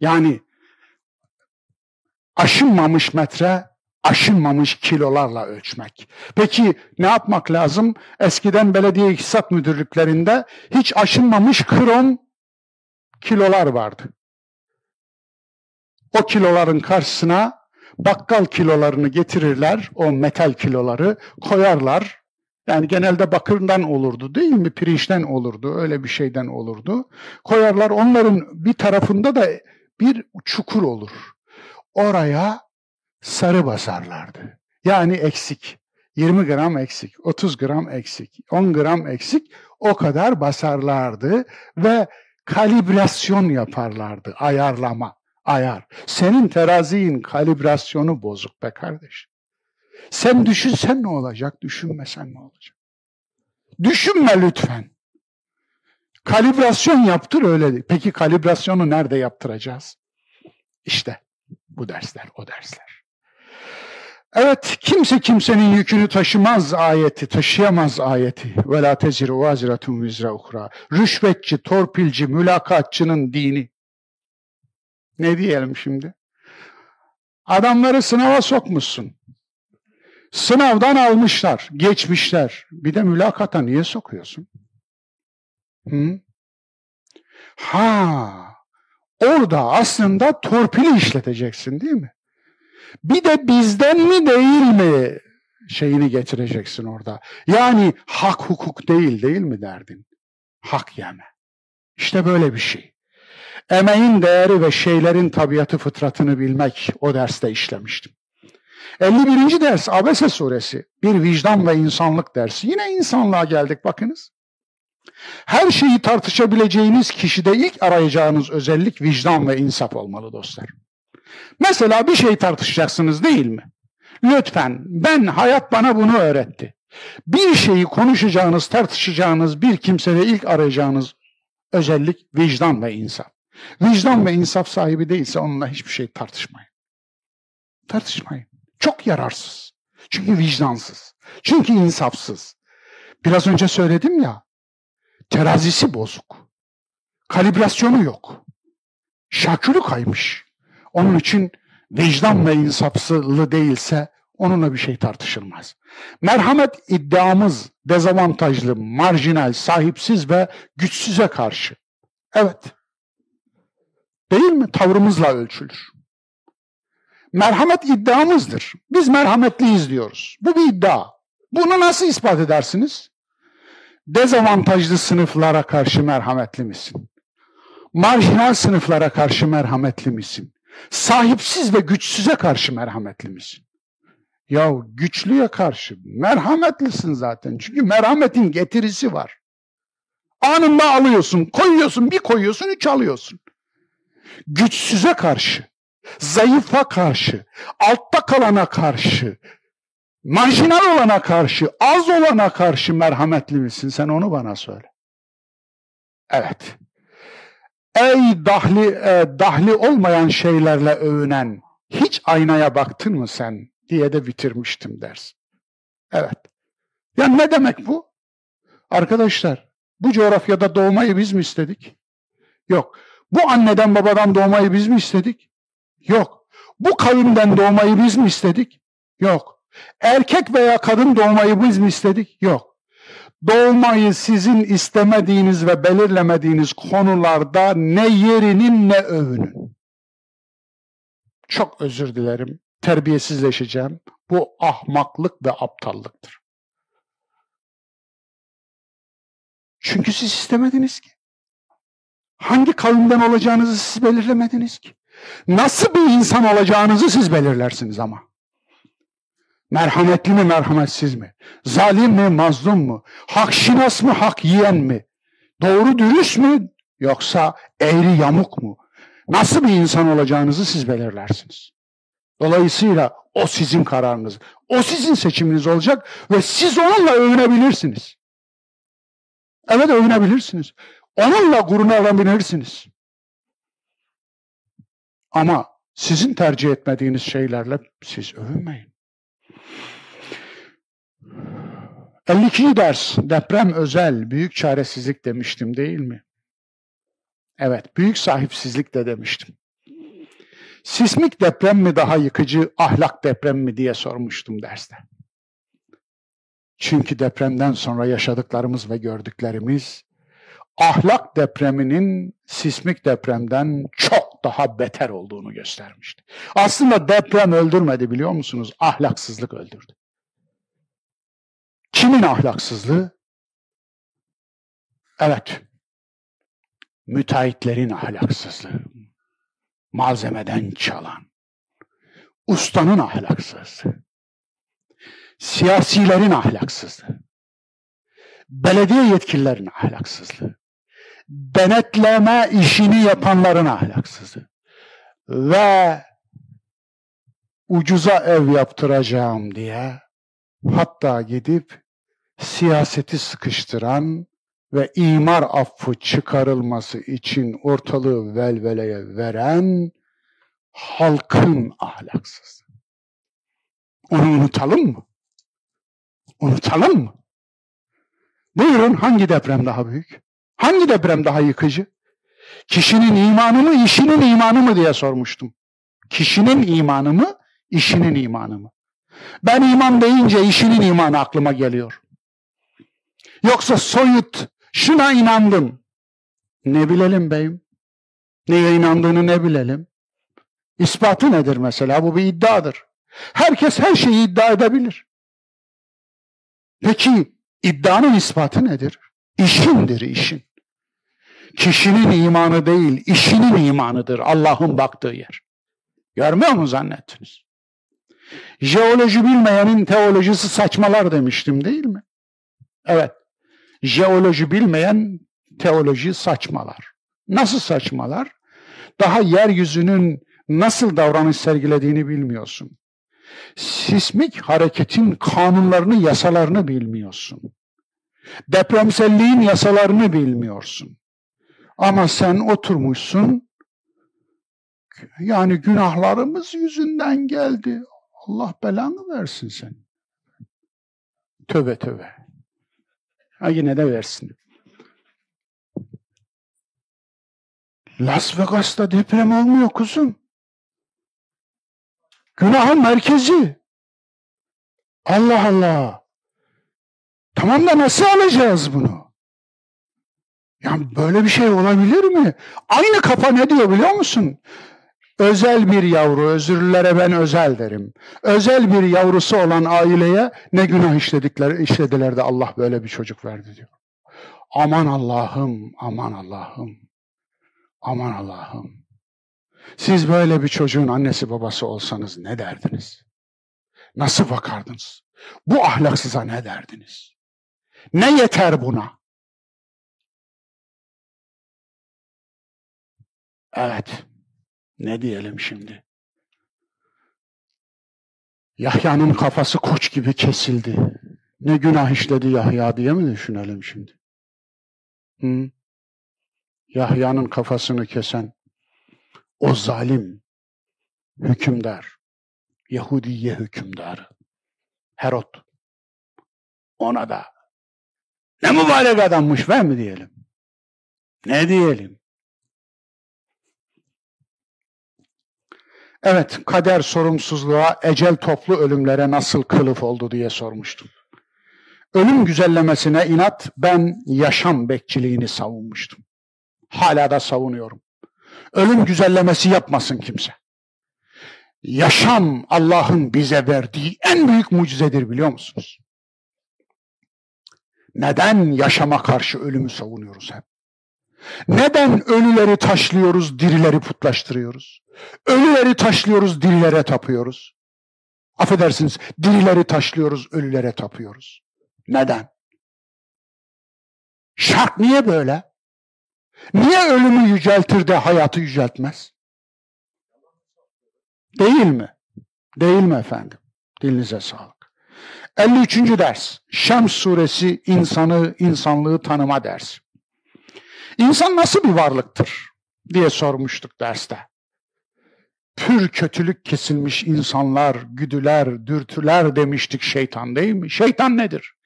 Yani aşınmamış metre, aşınmamış kilolarla ölçmek. Peki ne yapmak lazım? Eskiden belediye iktisat müdürlüklerinde hiç aşınmamış krom kilolar vardı. O kiloların karşısına bakkal kilolarını getirirler, o metal kiloları koyarlar. Yani genelde bakırdan olurdu değil mi? Pirinçten olurdu, öyle bir şeyden olurdu. Koyarlar, onların bir tarafında da bir çukur olur. Oraya sarı basarlardı. Yani eksik. 20 gram eksik, 30 gram eksik, 10 gram eksik o kadar basarlardı ve kalibrasyon yaparlardı, ayarlama ayar. Senin terazinin kalibrasyonu bozuk be kardeş. Sen düşünsen ne olacak, düşünmesen ne olacak? Düşünme lütfen. Kalibrasyon yaptır öyle. Peki kalibrasyonu nerede yaptıracağız? İşte bu dersler, o dersler. Evet, kimse kimsenin yükünü taşımaz ayeti, taşıyamaz ayeti. Ve la teziru vaziratun vizra. Rüşvetçi, torpilci, mülakatçının dini. Ne diyelim şimdi? Adamları sınava sokmuşsun. Sınavdan almışlar, geçmişler. Bir de mülakata niye sokuyorsun? Hı? Ha, orada aslında torpili işleteceksin değil mi? Bir de bizden mi değil mi şeyini getireceksin orada. Yani hak hukuk değil değil mi derdin? Hak yeme. İşte böyle bir şey. Emeğin değeri ve şeylerin tabiatı fıtratını bilmek o derste işlemiştim. 51. ders Abese suresi. Bir vicdan ve insanlık dersi. Yine insanlığa geldik bakınız. Her şeyi tartışabileceğiniz kişide ilk arayacağınız özellik vicdan ve insaf olmalı dostlar. Mesela bir şey tartışacaksınız değil mi? Lütfen ben hayat bana bunu öğretti. Bir şeyi konuşacağınız, tartışacağınız bir kimsede ilk arayacağınız özellik vicdan ve insaf. Vicdan ve insaf sahibi değilse onunla hiçbir şey tartışmayın. Tartışmayın. Çok yararsız. Çünkü vicdansız. Çünkü insafsız. Biraz önce söyledim ya, terazisi bozuk. Kalibrasyonu yok. Şakülü kaymış. Onun için vicdan ve insafsızlığı değilse onunla bir şey tartışılmaz. Merhamet iddiamız dezavantajlı, marjinal, sahipsiz ve güçsüze karşı. Evet. Değil mi? Tavrımızla ölçülür. Merhamet iddiamızdır. Biz merhametliyiz diyoruz. Bu bir iddia. Bunu nasıl ispat edersiniz? Dezavantajlı sınıflara karşı merhametli misin? Marjinal sınıflara karşı merhametli misin? Sahipsiz ve güçsüze karşı merhametli misin? Ya güçlüye karşı merhametlisin zaten. Çünkü merhametin getirisi var. Anında alıyorsun, koyuyorsun, bir koyuyorsun, üç alıyorsun. Güçsüze karşı, zayıfa karşı, altta kalana karşı, marjinal olana karşı, az olana karşı merhametli misin? Sen onu bana söyle. Evet. Ey dahli, e, dahli olmayan şeylerle övünen, hiç aynaya baktın mı sen diye de bitirmiştim ders. Evet. Ya ne demek bu? Arkadaşlar, bu coğrafyada doğmayı biz mi istedik? Yok. Bu anneden babadan doğmayı biz mi istedik? Yok. Bu kavimden doğmayı biz mi istedik? Yok. Erkek veya kadın doğmayı biz mi istedik? Yok doğmayı sizin istemediğiniz ve belirlemediğiniz konularda ne yerinin ne övünün. Çok özür dilerim. Terbiyesizleşeceğim. Bu ahmaklık ve aptallıktır. Çünkü siz istemediniz ki. Hangi kavimden olacağınızı siz belirlemediniz ki. Nasıl bir insan olacağınızı siz belirlersiniz ama. Merhametli mi merhametsiz mi? Zalim mi mazlum mu? Hak şinas mı hak yiyen mi? Doğru dürüst mü yoksa eğri yamuk mu? Nasıl bir insan olacağınızı siz belirlersiniz. Dolayısıyla o sizin kararınız. O sizin seçiminiz olacak ve siz onunla övünebilirsiniz. Evet övünebilirsiniz. Onunla gururlanabilirsiniz. Ama sizin tercih etmediğiniz şeylerle siz övünmeyin. 52. ders deprem özel büyük çaresizlik demiştim değil mi? Evet büyük sahipsizlik de demiştim. Sismik deprem mi daha yıkıcı, ahlak deprem mi diye sormuştum derste. Çünkü depremden sonra yaşadıklarımız ve gördüklerimiz ahlak depreminin sismik depremden çok daha beter olduğunu göstermişti. Aslında deprem öldürmedi biliyor musunuz? Ahlaksızlık öldürdü. Kimin ahlaksızlığı? Evet. Müteahhitlerin ahlaksızlığı. Malzemeden çalan. Ustanın ahlaksızlığı. Siyasilerin ahlaksızlığı. Belediye yetkililerin ahlaksızlığı. Denetleme işini yapanların ahlaksızlığı. Ve ucuza ev yaptıracağım diye hatta gidip siyaseti sıkıştıran ve imar affı çıkarılması için ortalığı velveleye veren halkın ahlaksızlığı. Onu unutalım mı? Unutalım mı? Buyurun hangi deprem daha büyük? Hangi deprem daha yıkıcı? Kişinin imanı mı, işinin imanı mı diye sormuştum. Kişinin imanı mı, işinin imanı mı? Ben iman deyince işinin imanı aklıma geliyor. Yoksa soyut, şuna inandım. Ne bilelim beyim? Neye inandığını ne bilelim? İspatı nedir mesela? Bu bir iddiadır. Herkes her şeyi iddia edebilir. Peki iddianın ispatı nedir? İşindir işin. Kişinin imanı değil, işinin imanıdır Allah'ın baktığı yer. Görmüyor mu zannettiniz? Jeoloji bilmeyenin teolojisi saçmalar demiştim değil mi? Evet. Jeoloji bilmeyen teoloji saçmalar. Nasıl saçmalar? Daha yeryüzünün nasıl davranış sergilediğini bilmiyorsun. Sismik hareketin kanunlarını, yasalarını bilmiyorsun. Depremselliğin yasalarını bilmiyorsun. Ama sen oturmuşsun, yani günahlarımız yüzünden geldi. Allah belanı versin sen. Töbe töbe. Ha yine de versin. Las Vegas'ta deprem olmuyor kuzum. Günahın merkezi. Allah Allah. Tamam da nasıl alacağız bunu? Yani böyle bir şey olabilir mi? Aynı kafa ne diyor biliyor musun? Özel bir yavru, özürlülere ben özel derim. Özel bir yavrusu olan aileye ne günah işledikler, işlediler de Allah böyle bir çocuk verdi diyor. Aman Allah'ım, aman Allah'ım, aman Allah'ım. Siz böyle bir çocuğun annesi babası olsanız ne derdiniz? Nasıl bakardınız? Bu ahlaksıza ne derdiniz? Ne yeter buna? Evet. Ne diyelim şimdi? Yahya'nın kafası koç gibi kesildi. Ne günah işledi Yahya diye mi düşünelim şimdi? Hı? Yahya'nın kafasını kesen o zalim hükümdar, Yahudiye hükümdarı, Herod. Ona da ne mübarek adammış ver mi diyelim? Ne diyelim? Evet, kader sorumsuzluğa, ecel toplu ölümlere nasıl kılıf oldu diye sormuştum. Ölüm güzellemesine inat, ben yaşam bekçiliğini savunmuştum. Hala da savunuyorum. Ölüm güzellemesi yapmasın kimse. Yaşam Allah'ın bize verdiği en büyük mucizedir biliyor musunuz? Neden yaşama karşı ölümü savunuyoruz hep? Neden ölüleri taşlıyoruz, dirileri putlaştırıyoruz? Ölüleri taşlıyoruz, dirilere tapıyoruz. Affedersiniz, dirileri taşlıyoruz, ölülere tapıyoruz. Neden? Şart niye böyle? Niye ölümü yüceltir de hayatı yüceltmez? Değil mi? Değil mi efendim? Dilinize sağlık. 53. ders. Şems suresi insanı, insanlığı tanıma dersi. İnsan nasıl bir varlıktır diye sormuştuk derste. Pür kötülük kesilmiş insanlar, güdüler, dürtüler demiştik şeytan değil mi? Şeytan nedir?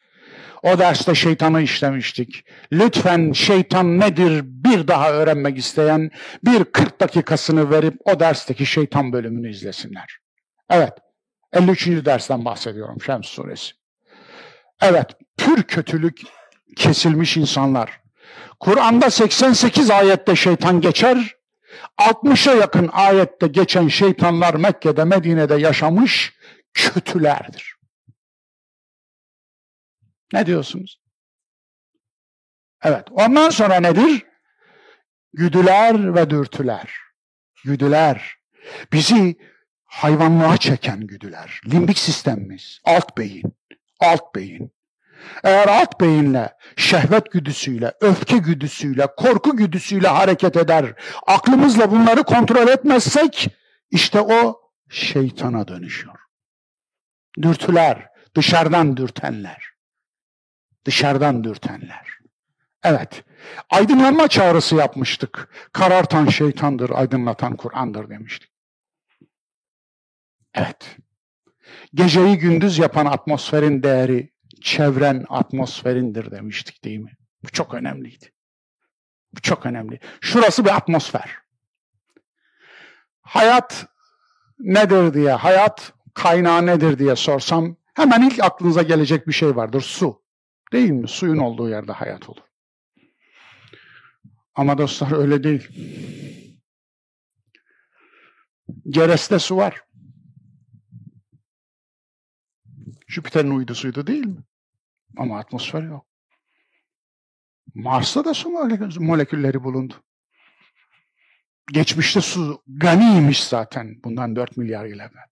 O derste şeytanı işlemiştik. Lütfen şeytan nedir bir daha öğrenmek isteyen bir 40 dakikasını verip o dersteki şeytan bölümünü izlesinler. Evet, 53. dersten bahsediyorum Şems suresi. Evet, pür kötülük kesilmiş insanlar. Kur'an'da 88 ayette şeytan geçer, 60'a yakın ayette geçen şeytanlar Mekke'de, Medine'de yaşamış kötülerdir. Ne diyorsunuz? Evet, ondan sonra nedir? Güdüler ve dürtüler. Güdüler. Bizi hayvanlığa çeken güdüler. Limbik sistemimiz, alt beyin, alt beyin. Eğer alt beyinle, şehvet güdüsüyle, öfke güdüsüyle, korku güdüsüyle hareket eder, aklımızla bunları kontrol etmezsek, işte o şeytana dönüşüyor. Dürtüler, dışarıdan dürtenler. Dışarıdan dürtenler. Evet, aydınlanma çağrısı yapmıştık. Karartan şeytandır, aydınlatan Kur'an'dır demiştik. Evet. Geceyi gündüz yapan atmosferin değeri çevren atmosferindir demiştik değil mi? Bu çok önemliydi. Bu çok önemli. Şurası bir atmosfer. Hayat nedir diye, hayat kaynağı nedir diye sorsam hemen ilk aklınıza gelecek bir şey vardır. Su. Değil mi? Suyun olduğu yerde hayat olur. Ama dostlar öyle değil. Ceres'te su var. Jüpiter'in uydusuydu değil mi? Ama atmosfer yok. Mars'ta da su molekülleri bulundu. Geçmişte su ganiymiş zaten bundan 4 milyar yıl evvel.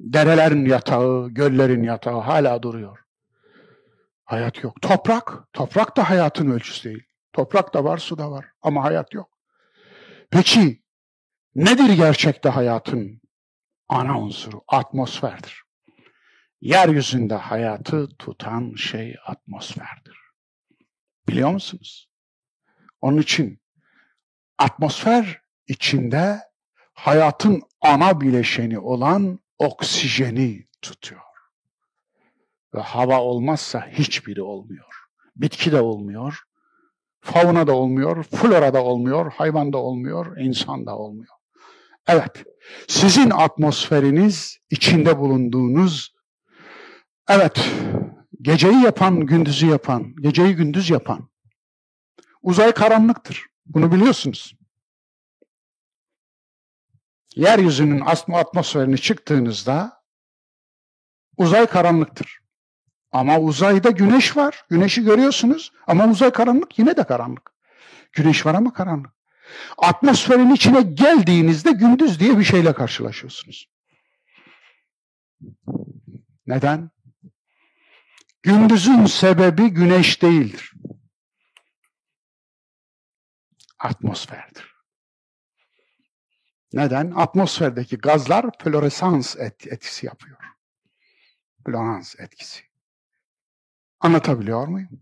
Derelerin yatağı, göllerin yatağı hala duruyor. Hayat yok. Toprak, toprak da hayatın ölçüsü değil. Toprak da var, su da var ama hayat yok. Peki nedir gerçekte hayatın ana unsuru? Atmosferdir. Yeryüzünde hayatı tutan şey atmosferdir. Biliyor musunuz? Onun için atmosfer içinde hayatın ana bileşeni olan oksijeni tutuyor. Ve hava olmazsa hiçbiri olmuyor. Bitki de olmuyor, fauna da olmuyor, flora da olmuyor, hayvan da olmuyor, insan da olmuyor. Evet, sizin atmosferiniz içinde bulunduğunuz Evet, geceyi yapan, gündüzü yapan, geceyi gündüz yapan. Uzay karanlıktır. Bunu biliyorsunuz. Yeryüzünün atmosferine çıktığınızda uzay karanlıktır. Ama uzayda güneş var. Güneşi görüyorsunuz ama uzay karanlık yine de karanlık. Güneş var ama karanlık. Atmosferin içine geldiğinizde gündüz diye bir şeyle karşılaşıyorsunuz. Neden? Gündüzün sebebi güneş değildir. Atmosferdir. Neden? Atmosferdeki gazlar floresans et etkisi yapıyor. Floresans etkisi. Anlatabiliyor muyum?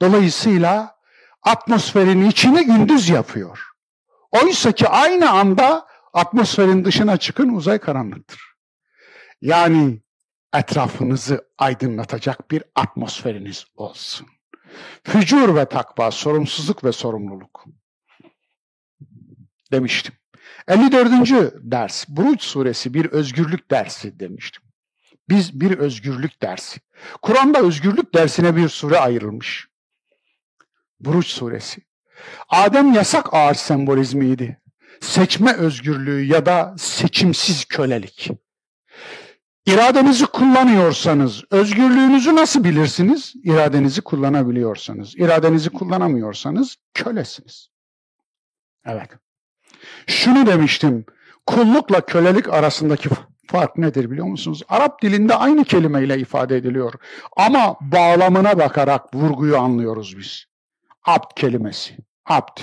Dolayısıyla atmosferin içini gündüz yapıyor. Oysa ki aynı anda atmosferin dışına çıkın uzay karanlıktır. Yani etrafınızı aydınlatacak bir atmosferiniz olsun. Fücur ve takva, sorumsuzluk ve sorumluluk. Demiştim. 54. ders, Buruç suresi bir özgürlük dersi demiştim. Biz bir özgürlük dersi. Kur'an'da özgürlük dersine bir sure ayrılmış. Buruç suresi. Adem yasak ağaç sembolizmiydi. Seçme özgürlüğü ya da seçimsiz kölelik. İradenizi kullanıyorsanız, özgürlüğünüzü nasıl bilirsiniz? İradenizi kullanabiliyorsanız. İradenizi kullanamıyorsanız kölesiniz. Evet. Şunu demiştim. Kullukla kölelik arasındaki fark nedir biliyor musunuz? Arap dilinde aynı kelimeyle ifade ediliyor. Ama bağlamına bakarak vurguyu anlıyoruz biz. Abd kelimesi. Abd.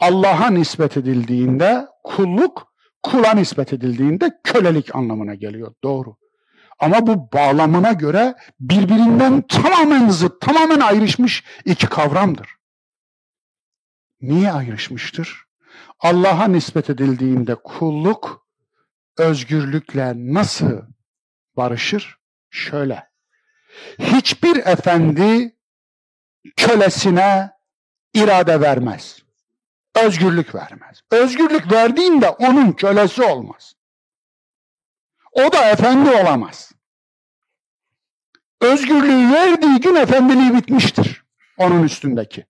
Allah'a nispet edildiğinde kulluk kula nispet edildiğinde kölelik anlamına geliyor. Doğru. Ama bu bağlamına göre birbirinden tamamen zıt, tamamen ayrışmış iki kavramdır. Niye ayrışmıştır? Allah'a nispet edildiğinde kulluk özgürlükle nasıl barışır? Şöyle. Hiçbir efendi kölesine irade vermez. Özgürlük vermez. Özgürlük verdiğinde onun kölesi olmaz. O da efendi olamaz. Özgürlüğü verdiği gün efendiliği bitmiştir. Onun üstündeki.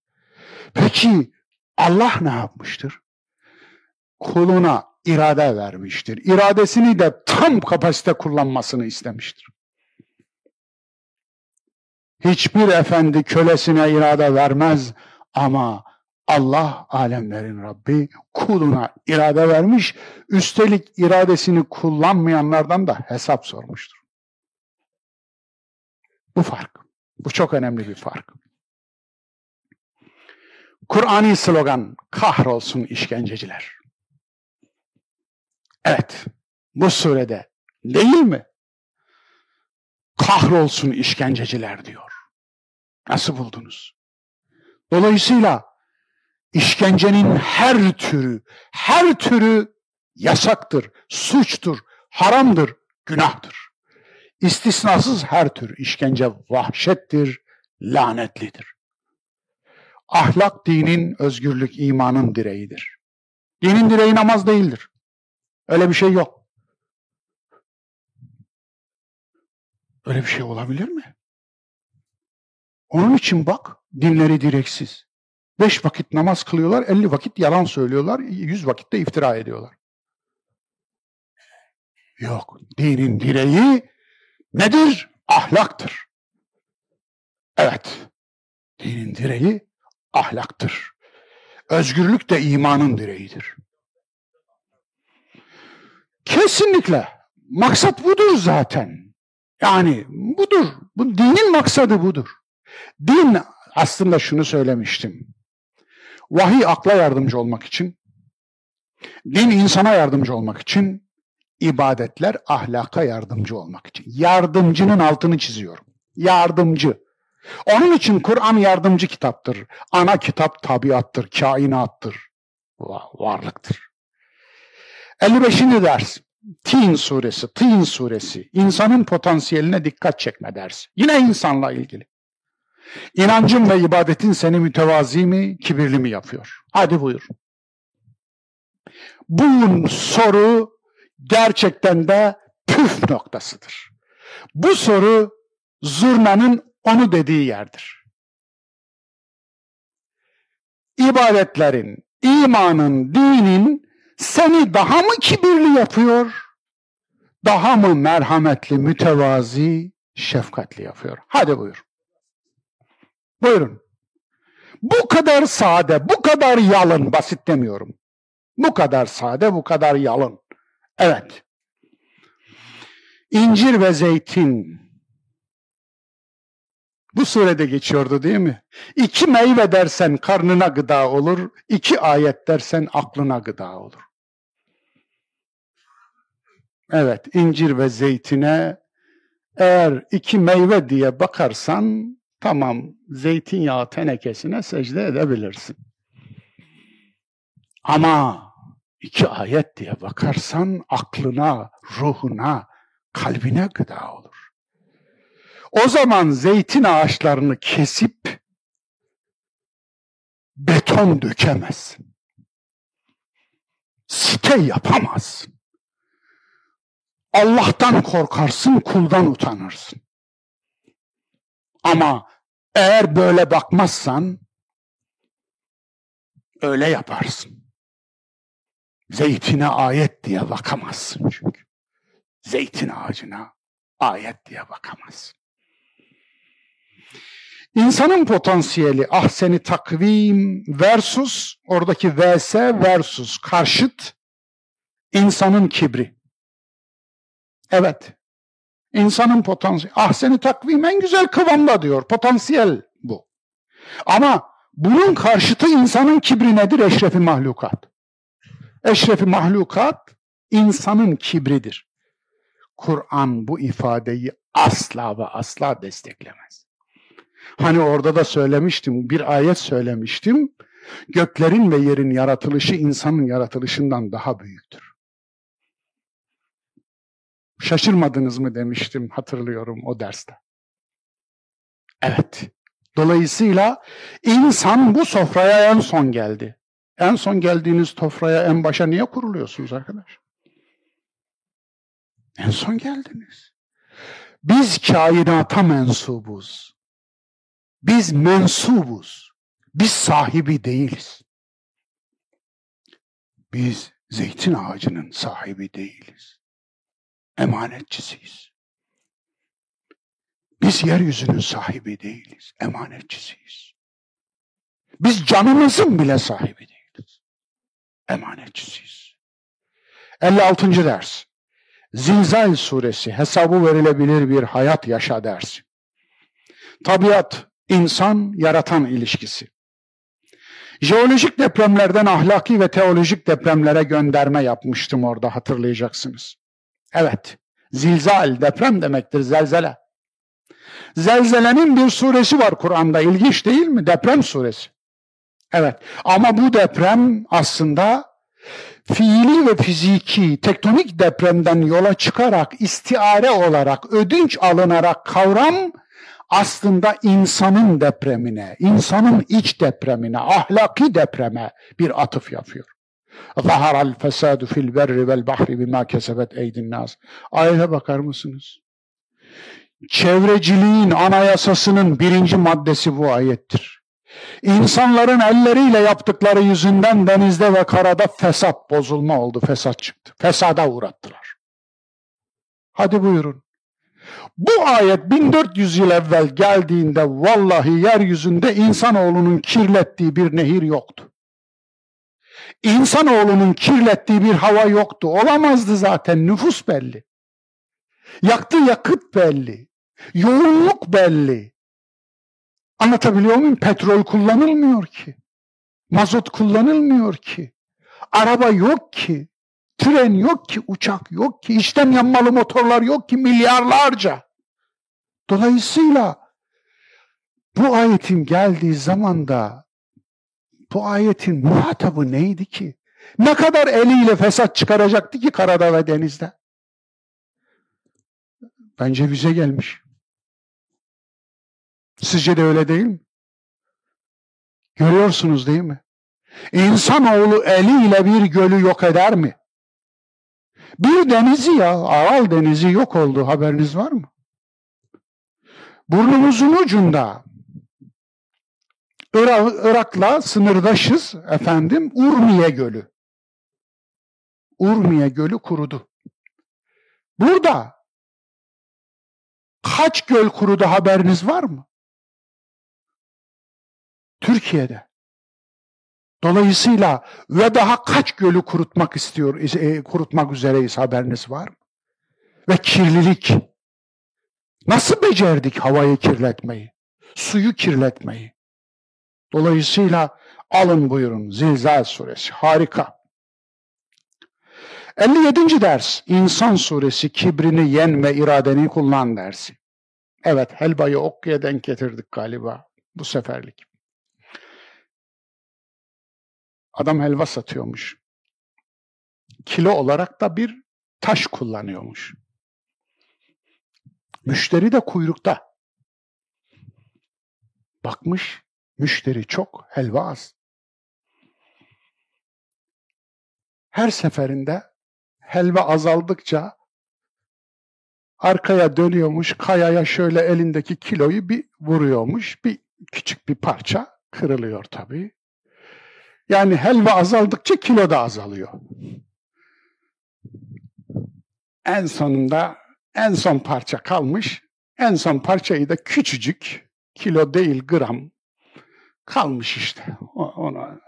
Peki Allah ne yapmıştır? Kuluna irade vermiştir. İradesini de tam kapasite kullanmasını istemiştir. Hiçbir efendi kölesine irade vermez ama Allah alemlerin Rabbi kuluna irade vermiş. Üstelik iradesini kullanmayanlardan da hesap sormuştur. Bu fark. Bu çok önemli bir fark. Kur'ani slogan kahrolsun işkenceciler. Evet, bu surede değil mi? Kahrolsun işkenceciler diyor. Nasıl buldunuz? Dolayısıyla işkencenin her türü, her türü yasaktır, suçtur, haramdır, günahtır. İstisnasız her tür işkence vahşettir, lanetlidir. Ahlak dinin, özgürlük imanın direğidir. Dinin direği namaz değildir. Öyle bir şey yok. Öyle bir şey olabilir mi? Onun için bak dinleri direksiz. Beş vakit namaz kılıyorlar, elli vakit yalan söylüyorlar, yüz vakitte iftira ediyorlar. Yok, dinin direği nedir? Ahlaktır. Evet, dinin direği ahlaktır. Özgürlük de imanın direğidir. Kesinlikle. Maksat budur zaten. Yani budur. Bu, dinin maksadı budur. Din aslında şunu söylemiştim. Vahiy akla yardımcı olmak için, din insana yardımcı olmak için, ibadetler ahlaka yardımcı olmak için. Yardımcının altını çiziyorum. Yardımcı. Onun için Kur'an yardımcı kitaptır. Ana kitap tabiattır, kainattır, varlıktır. 55. ders. Tin suresi, Tin suresi. İnsanın potansiyeline dikkat çekme dersi. Yine insanla ilgili. İnancın ve ibadetin seni mütevazi mi, kibirli mi yapıyor? Hadi buyur. Bu soru gerçekten de püf noktasıdır. Bu soru zurnanın onu dediği yerdir. İbadetlerin, imanın, dinin seni daha mı kibirli yapıyor? Daha mı merhametli, mütevazi, şefkatli yapıyor? Hadi buyur. Buyurun. Bu kadar sade, bu kadar yalın, basit demiyorum. Bu kadar sade, bu kadar yalın. Evet. İncir ve zeytin. Bu surede geçiyordu değil mi? İki meyve dersen karnına gıda olur, iki ayet dersen aklına gıda olur. Evet, incir ve zeytine eğer iki meyve diye bakarsan tamam zeytinyağı tenekesine secde edebilirsin. Ama iki ayet diye bakarsan aklına, ruhuna, kalbine gıda olur. O zaman zeytin ağaçlarını kesip beton dökemezsin. Site yapamazsın. Allah'tan korkarsın, kuldan utanırsın. Ama eğer böyle bakmazsan öyle yaparsın. Zeytine ayet diye bakamazsın çünkü. Zeytin ağacına ayet diye bakamazsın. İnsanın potansiyeli ahseni takvim versus oradaki vs versus karşıt insanın kibri. Evet. İnsanın potansiyeli. Ahseni takvim en güzel kıvamda diyor. Potansiyel bu. Ama bunun karşıtı insanın kibri nedir? Eşrefi mahlukat. Eşrefi mahlukat insanın kibridir. Kur'an bu ifadeyi asla ve asla desteklemez. Hani orada da söylemiştim, bir ayet söylemiştim. Göklerin ve yerin yaratılışı insanın yaratılışından daha büyüktür. Şaşırmadınız mı demiştim hatırlıyorum o derste. Evet. Dolayısıyla insan bu sofraya en son geldi. En son geldiğiniz sofraya en başa niye kuruluyorsunuz arkadaş? En son geldiniz. Biz kainata mensubuz. Biz mensubuz. Biz sahibi değiliz. Biz zeytin ağacının sahibi değiliz. Emanetçisiyiz. Biz yeryüzünün sahibi değiliz, emanetçisiyiz. Biz canımızın bile sahibi değiliz. Emanetçisiyiz. 56. ders. Zilzal suresi hesabı verilebilir bir hayat yaşa dersi. Tabiat, insan, yaratan ilişkisi. Jeolojik depremlerden ahlaki ve teolojik depremlere gönderme yapmıştım orada hatırlayacaksınız. Evet, zilzal deprem demektir zelzele. Zelzelenin bir suresi var Kur'an'da. İlginç değil mi? Deprem suresi. Evet. Ama bu deprem aslında fiili ve fiziki tektonik depremden yola çıkarak istiare olarak ödünç alınarak kavram aslında insanın depremine, insanın iç depremine, ahlaki depreme bir atıf yapıyor. ظَهَرَ الْفَسَادُ فِي الْبَرِّ وَالْبَحْرِ بِمَا كَسَبَتْ اَيْدِ النَّاسِ Ayete bakar mısınız? çevreciliğin anayasasının birinci maddesi bu ayettir. İnsanların elleriyle yaptıkları yüzünden denizde ve karada fesat bozulma oldu, fesat çıktı. Fesada uğrattılar. Hadi buyurun. Bu ayet 1400 yıl evvel geldiğinde vallahi yeryüzünde insanoğlunun kirlettiği bir nehir yoktu. İnsanoğlunun kirlettiği bir hava yoktu. Olamazdı zaten nüfus belli. Yaktığı yakıt belli. Yoğunluk belli. Anlatabiliyor muyum? Petrol kullanılmıyor ki. Mazot kullanılmıyor ki. Araba yok ki. Tren yok ki, uçak yok ki, işlem yanmalı motorlar yok ki milyarlarca. Dolayısıyla bu ayetin geldiği zaman da bu ayetin muhatabı neydi ki? Ne kadar eliyle fesat çıkaracaktı ki karada ve denizde? Bence bize gelmiş. Sizce de öyle değil mi? Görüyorsunuz değil mi? İnsanoğlu eliyle bir gölü yok eder mi? Bir denizi ya, Aral denizi yok oldu haberiniz var mı? Burnumuzun ucunda Irak, Irak'la sınırdaşız efendim Urmiye Gölü. Urmiye Gölü kurudu. Burada kaç göl kurudu haberiniz var mı? Türkiye'de. Dolayısıyla ve daha kaç gölü kurutmak istiyor, e, kurutmak üzereyiz haberiniz var mı? Ve kirlilik. Nasıl becerdik havayı kirletmeyi? Suyu kirletmeyi? Dolayısıyla alın buyurun Zilzal suresi harika. 57. ders İnsan suresi kibrini yen ve iradeni kullan dersi. Evet helbayı okkuya denk getirdik galiba bu seferlik. Adam helva satıyormuş. Kilo olarak da bir taş kullanıyormuş. Müşteri de kuyrukta. Bakmış, müşteri çok, helva az. Her seferinde helva azaldıkça arkaya dönüyormuş, kayaya şöyle elindeki kiloyu bir vuruyormuş. Bir küçük bir parça kırılıyor tabii. Yani helva azaldıkça kilo da azalıyor. En sonunda en son parça kalmış. En son parçayı da küçücük, kilo değil gram kalmış işte. Ona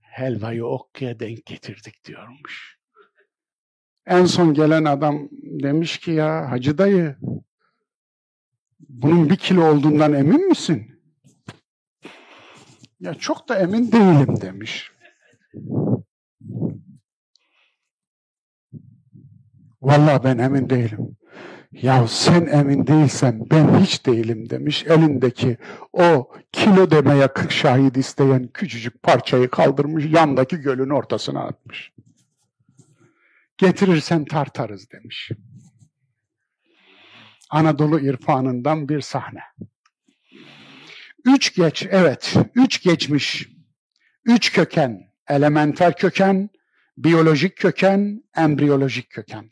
helvayı okya denk getirdik diyormuş. En son gelen adam demiş ki ya hacı dayı bunun bir kilo olduğundan emin misin? Ya çok da emin değilim demiş. Vallahi ben emin değilim. Ya sen emin değilsen ben hiç değilim demiş. Elindeki o kilo demeye şahit isteyen küçücük parçayı kaldırmış yandaki gölün ortasına atmış. Getirirsen tartarız demiş. Anadolu irfanından bir sahne. Üç geç, evet, üç geçmiş. Üç köken, elementer köken, biyolojik köken, embriyolojik köken.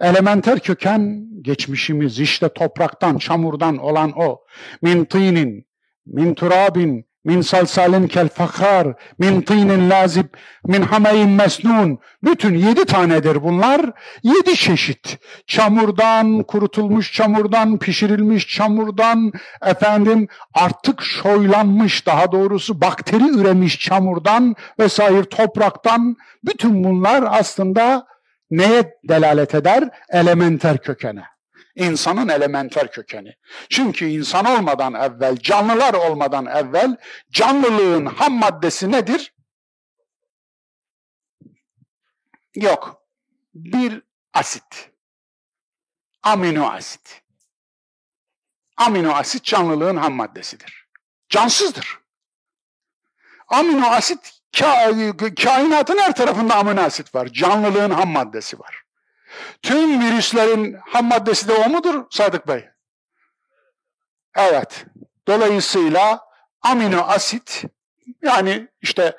Elementer köken geçmişimiz işte topraktan, çamurdan olan o. Min tinin, min turabin, min salsalin kel fakar, min tinin lazib, min hameyin mesnun. Bütün yedi tanedir bunlar. Yedi çeşit. Çamurdan, kurutulmuş çamurdan, pişirilmiş çamurdan, efendim artık şoylanmış daha doğrusu bakteri üremiş çamurdan vesaire topraktan. Bütün bunlar aslında neye delalet eder? Elementer kökene. İnsanın elementer kökeni. Çünkü insan olmadan evvel, canlılar olmadan evvel canlılığın ham maddesi nedir? Yok. Bir asit. Amino asit. Amino asit canlılığın ham maddesidir. Cansızdır. Amino asit kainatın her tarafında amino asit var. Canlılığın ham maddesi var. Tüm virüslerin ham maddesi de o mudur Sadık Bey? Evet. Dolayısıyla amino asit yani işte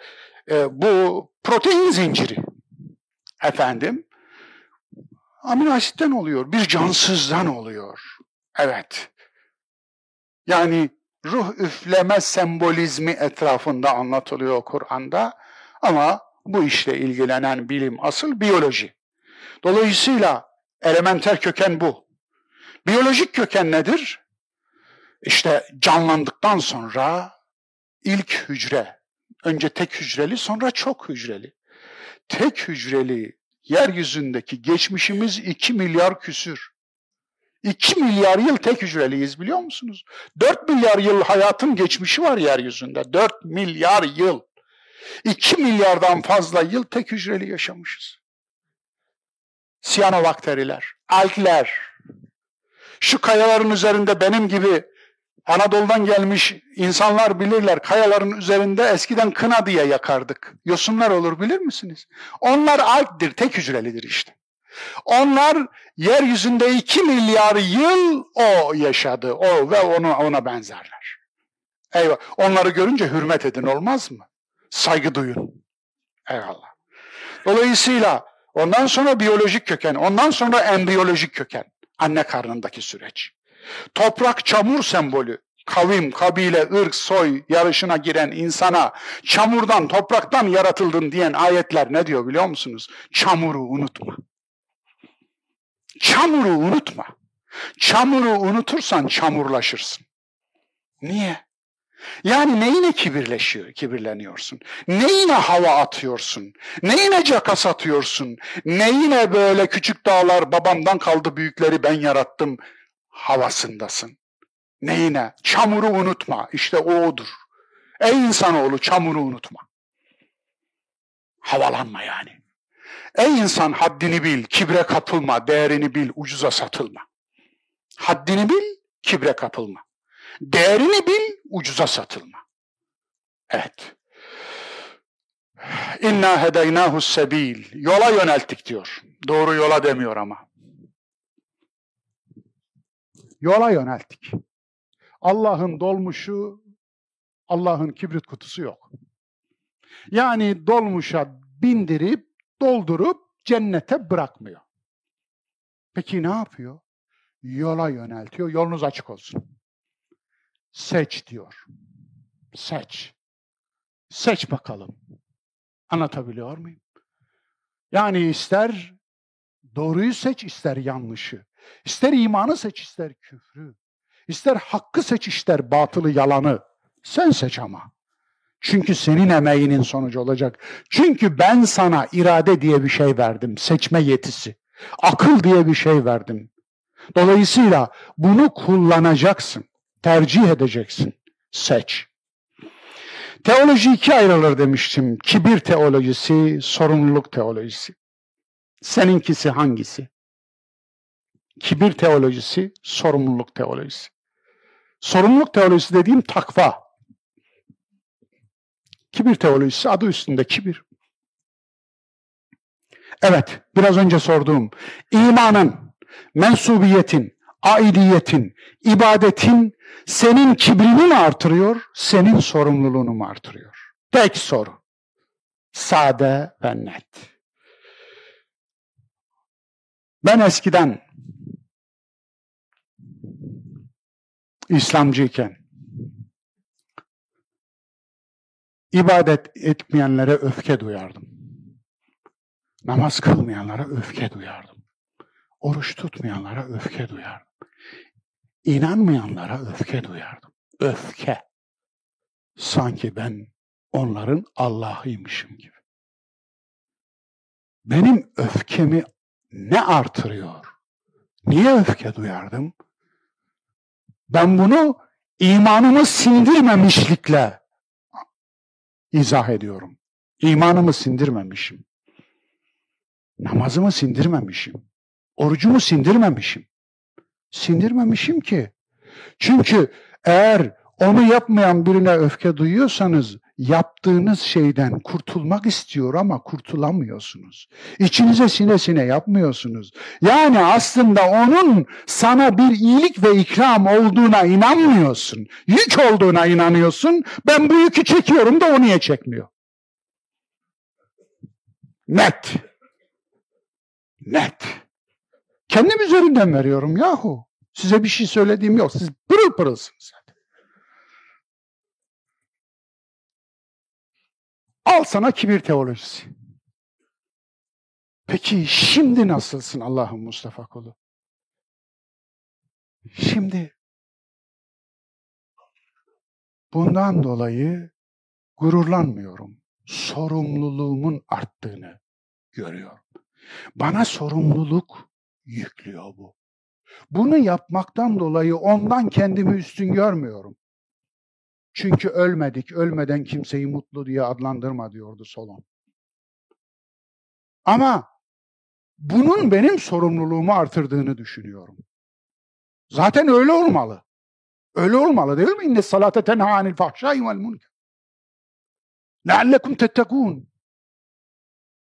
e, bu protein zinciri efendim amino asitten oluyor. Bir cansızdan oluyor. Evet. Yani ruh üfleme sembolizmi etrafında anlatılıyor Kur'an'da ama bu işle ilgilenen bilim asıl biyoloji. Dolayısıyla elementer köken bu. Biyolojik köken nedir? İşte canlandıktan sonra ilk hücre, önce tek hücreli sonra çok hücreli. Tek hücreli yeryüzündeki geçmişimiz 2 milyar küsür. 2 milyar yıl tek hücreliyiz biliyor musunuz? 4 milyar yıl hayatın geçmişi var yeryüzünde. 4 milyar yıl. 2 milyardan fazla yıl tek hücreli yaşamışız. Siyanobakteriler, algler, şu kayaların üzerinde benim gibi Anadolu'dan gelmiş insanlar bilirler. Kayaların üzerinde eskiden kına diye yakardık. Yosunlar olur bilir misiniz? Onlar algdir, tek hücrelidir işte. Onlar yeryüzünde iki milyar yıl o yaşadı. O ve onu ona benzerler. Eyvah. Onları görünce hürmet edin olmaz mı? Saygı duyun. Eyvallah. Dolayısıyla ondan sonra biyolojik köken, ondan sonra embriyolojik köken. Anne karnındaki süreç. Toprak çamur sembolü. Kavim, kabile, ırk, soy yarışına giren insana çamurdan, topraktan yaratıldın diyen ayetler ne diyor biliyor musunuz? Çamuru unutma. Çamuru unutma. Çamuru unutursan çamurlaşırsın. Niye? Yani neyine kibirleşiyor, kibirleniyorsun? Neyine hava atıyorsun? Neyine cakas atıyorsun? Neyine böyle küçük dağlar babamdan kaldı büyükleri ben yarattım havasındasın? Neyine? Çamuru unutma. İşte o odur. Ey insanoğlu çamuru unutma. Havalanma yani. Ey insan haddini bil, kibre kapılma, değerini bil, ucuza satılma. Haddini bil, kibre kapılma. Değerini bil, ucuza satılma. Evet. İnna hedeynahu sebil. Yola yönelttik diyor. Doğru yola demiyor ama. Yola yönelttik. Allah'ın dolmuşu, Allah'ın kibrit kutusu yok. Yani dolmuşa bindirip doldurup cennete bırakmıyor. Peki ne yapıyor? Yola yöneltiyor. Yolunuz açık olsun. Seç diyor. Seç. Seç bakalım. Anlatabiliyor muyum? Yani ister doğruyu seç, ister yanlışı. İster imanı seç, ister küfrü. İster hakkı seç, ister batılı, yalanı. Sen seç ama. Çünkü senin emeğinin sonucu olacak. Çünkü ben sana irade diye bir şey verdim, seçme yetisi. Akıl diye bir şey verdim. Dolayısıyla bunu kullanacaksın, tercih edeceksin. Seç. Teoloji iki ayrılır demiştim. Kibir teolojisi, sorumluluk teolojisi. Seninkisi hangisi? Kibir teolojisi, sorumluluk teolojisi. Sorumluluk teolojisi dediğim takva. Kibir teolojisi adı üstünde kibir. Evet, biraz önce sorduğum imanın, mensubiyetin, aidiyetin, ibadetin senin kibrini mi artırıyor, senin sorumluluğunu mu artırıyor? Tek soru. Sade ve net. Ben eskiden İslamcıyken ibadet etmeyenlere öfke duyardım. Namaz kılmayanlara öfke duyardım. Oruç tutmayanlara öfke duyardım. İnanmayanlara öfke duyardım. Öfke. Sanki ben onların Allah'ıymışım gibi. Benim öfkemi ne artırıyor? Niye öfke duyardım? Ben bunu imanımı sindirmemişlikle izah ediyorum. İmanımı sindirmemişim. Namazımı sindirmemişim. Orucumu sindirmemişim. Sindirmemişim ki. Çünkü eğer onu yapmayan birine öfke duyuyorsanız yaptığınız şeyden kurtulmak istiyor ama kurtulamıyorsunuz. İçinize sine sine yapmıyorsunuz. Yani aslında onun sana bir iyilik ve ikram olduğuna inanmıyorsun. Yük olduğuna inanıyorsun. Ben bu yükü çekiyorum da o niye çekmiyor? Net. Net. Kendim üzerinden veriyorum yahu. Size bir şey söylediğim yok. Siz pırıl pırılsınız. Al sana kibir teolojisi. Peki şimdi nasılsın Allah'ın Mustafa kulu? Şimdi bundan dolayı gururlanmıyorum. Sorumluluğumun arttığını görüyorum. Bana sorumluluk yüklüyor bu. Bunu yapmaktan dolayı ondan kendimi üstün görmüyorum. Çünkü ölmedik, ölmeden kimseyi mutlu diye adlandırma diyordu Solon. Ama bunun benim sorumluluğumu artırdığını düşünüyorum. Zaten öyle olmalı. Öyle olmalı değil mi? İnne salate tenha anil fahşai vel münker. Leallekum tettekûn.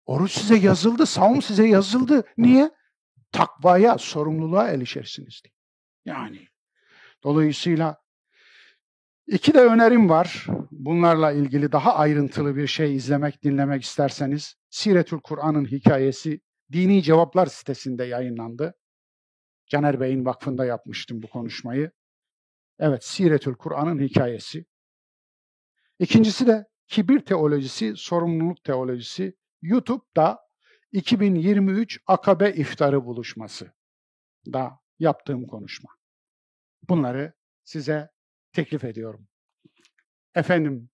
Oruç size yazıldı, savun size yazıldı. Niye? Takvaya, sorumluluğa erişersiniz diye. Yani dolayısıyla İki de önerim var. Bunlarla ilgili daha ayrıntılı bir şey izlemek, dinlemek isterseniz Siretül Kur'an'ın hikayesi Dini Cevaplar sitesinde yayınlandı. Caner Bey'in vakfında yapmıştım bu konuşmayı. Evet, Siretül Kur'an'ın hikayesi. İkincisi de kibir teolojisi, sorumluluk teolojisi. YouTube'da 2023 Akabe İftarı buluşması da yaptığım konuşma. Bunları size teklif ediyorum. Efendim,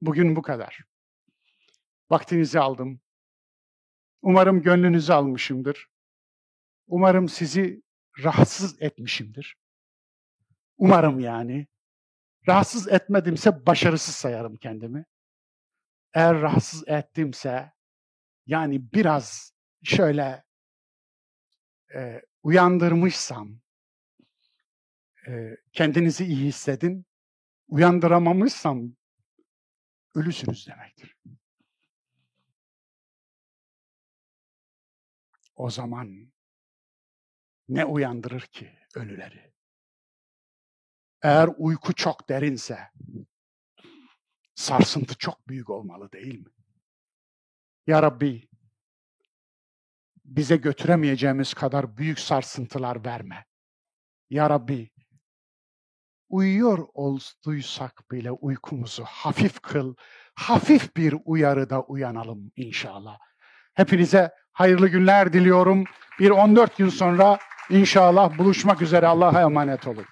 bugün bu kadar. Vaktinizi aldım. Umarım gönlünüzü almışımdır. Umarım sizi rahatsız etmişimdir. Umarım yani. Rahatsız etmedimse başarısız sayarım kendimi. Eğer rahatsız ettimse yani biraz şöyle e, uyandırmışsam, kendinizi iyi hissedin. Uyandıramamışsam ölüsünüz demektir. O zaman ne uyandırır ki ölüleri? Eğer uyku çok derinse sarsıntı çok büyük olmalı değil mi? Ya Rabbi bize götüremeyeceğimiz kadar büyük sarsıntılar verme. Ya Rabbi uyuyor olduysak bile uykumuzu hafif kıl, hafif bir uyarıda uyanalım inşallah. Hepinize hayırlı günler diliyorum. Bir 14 gün sonra inşallah buluşmak üzere Allah'a emanet olun.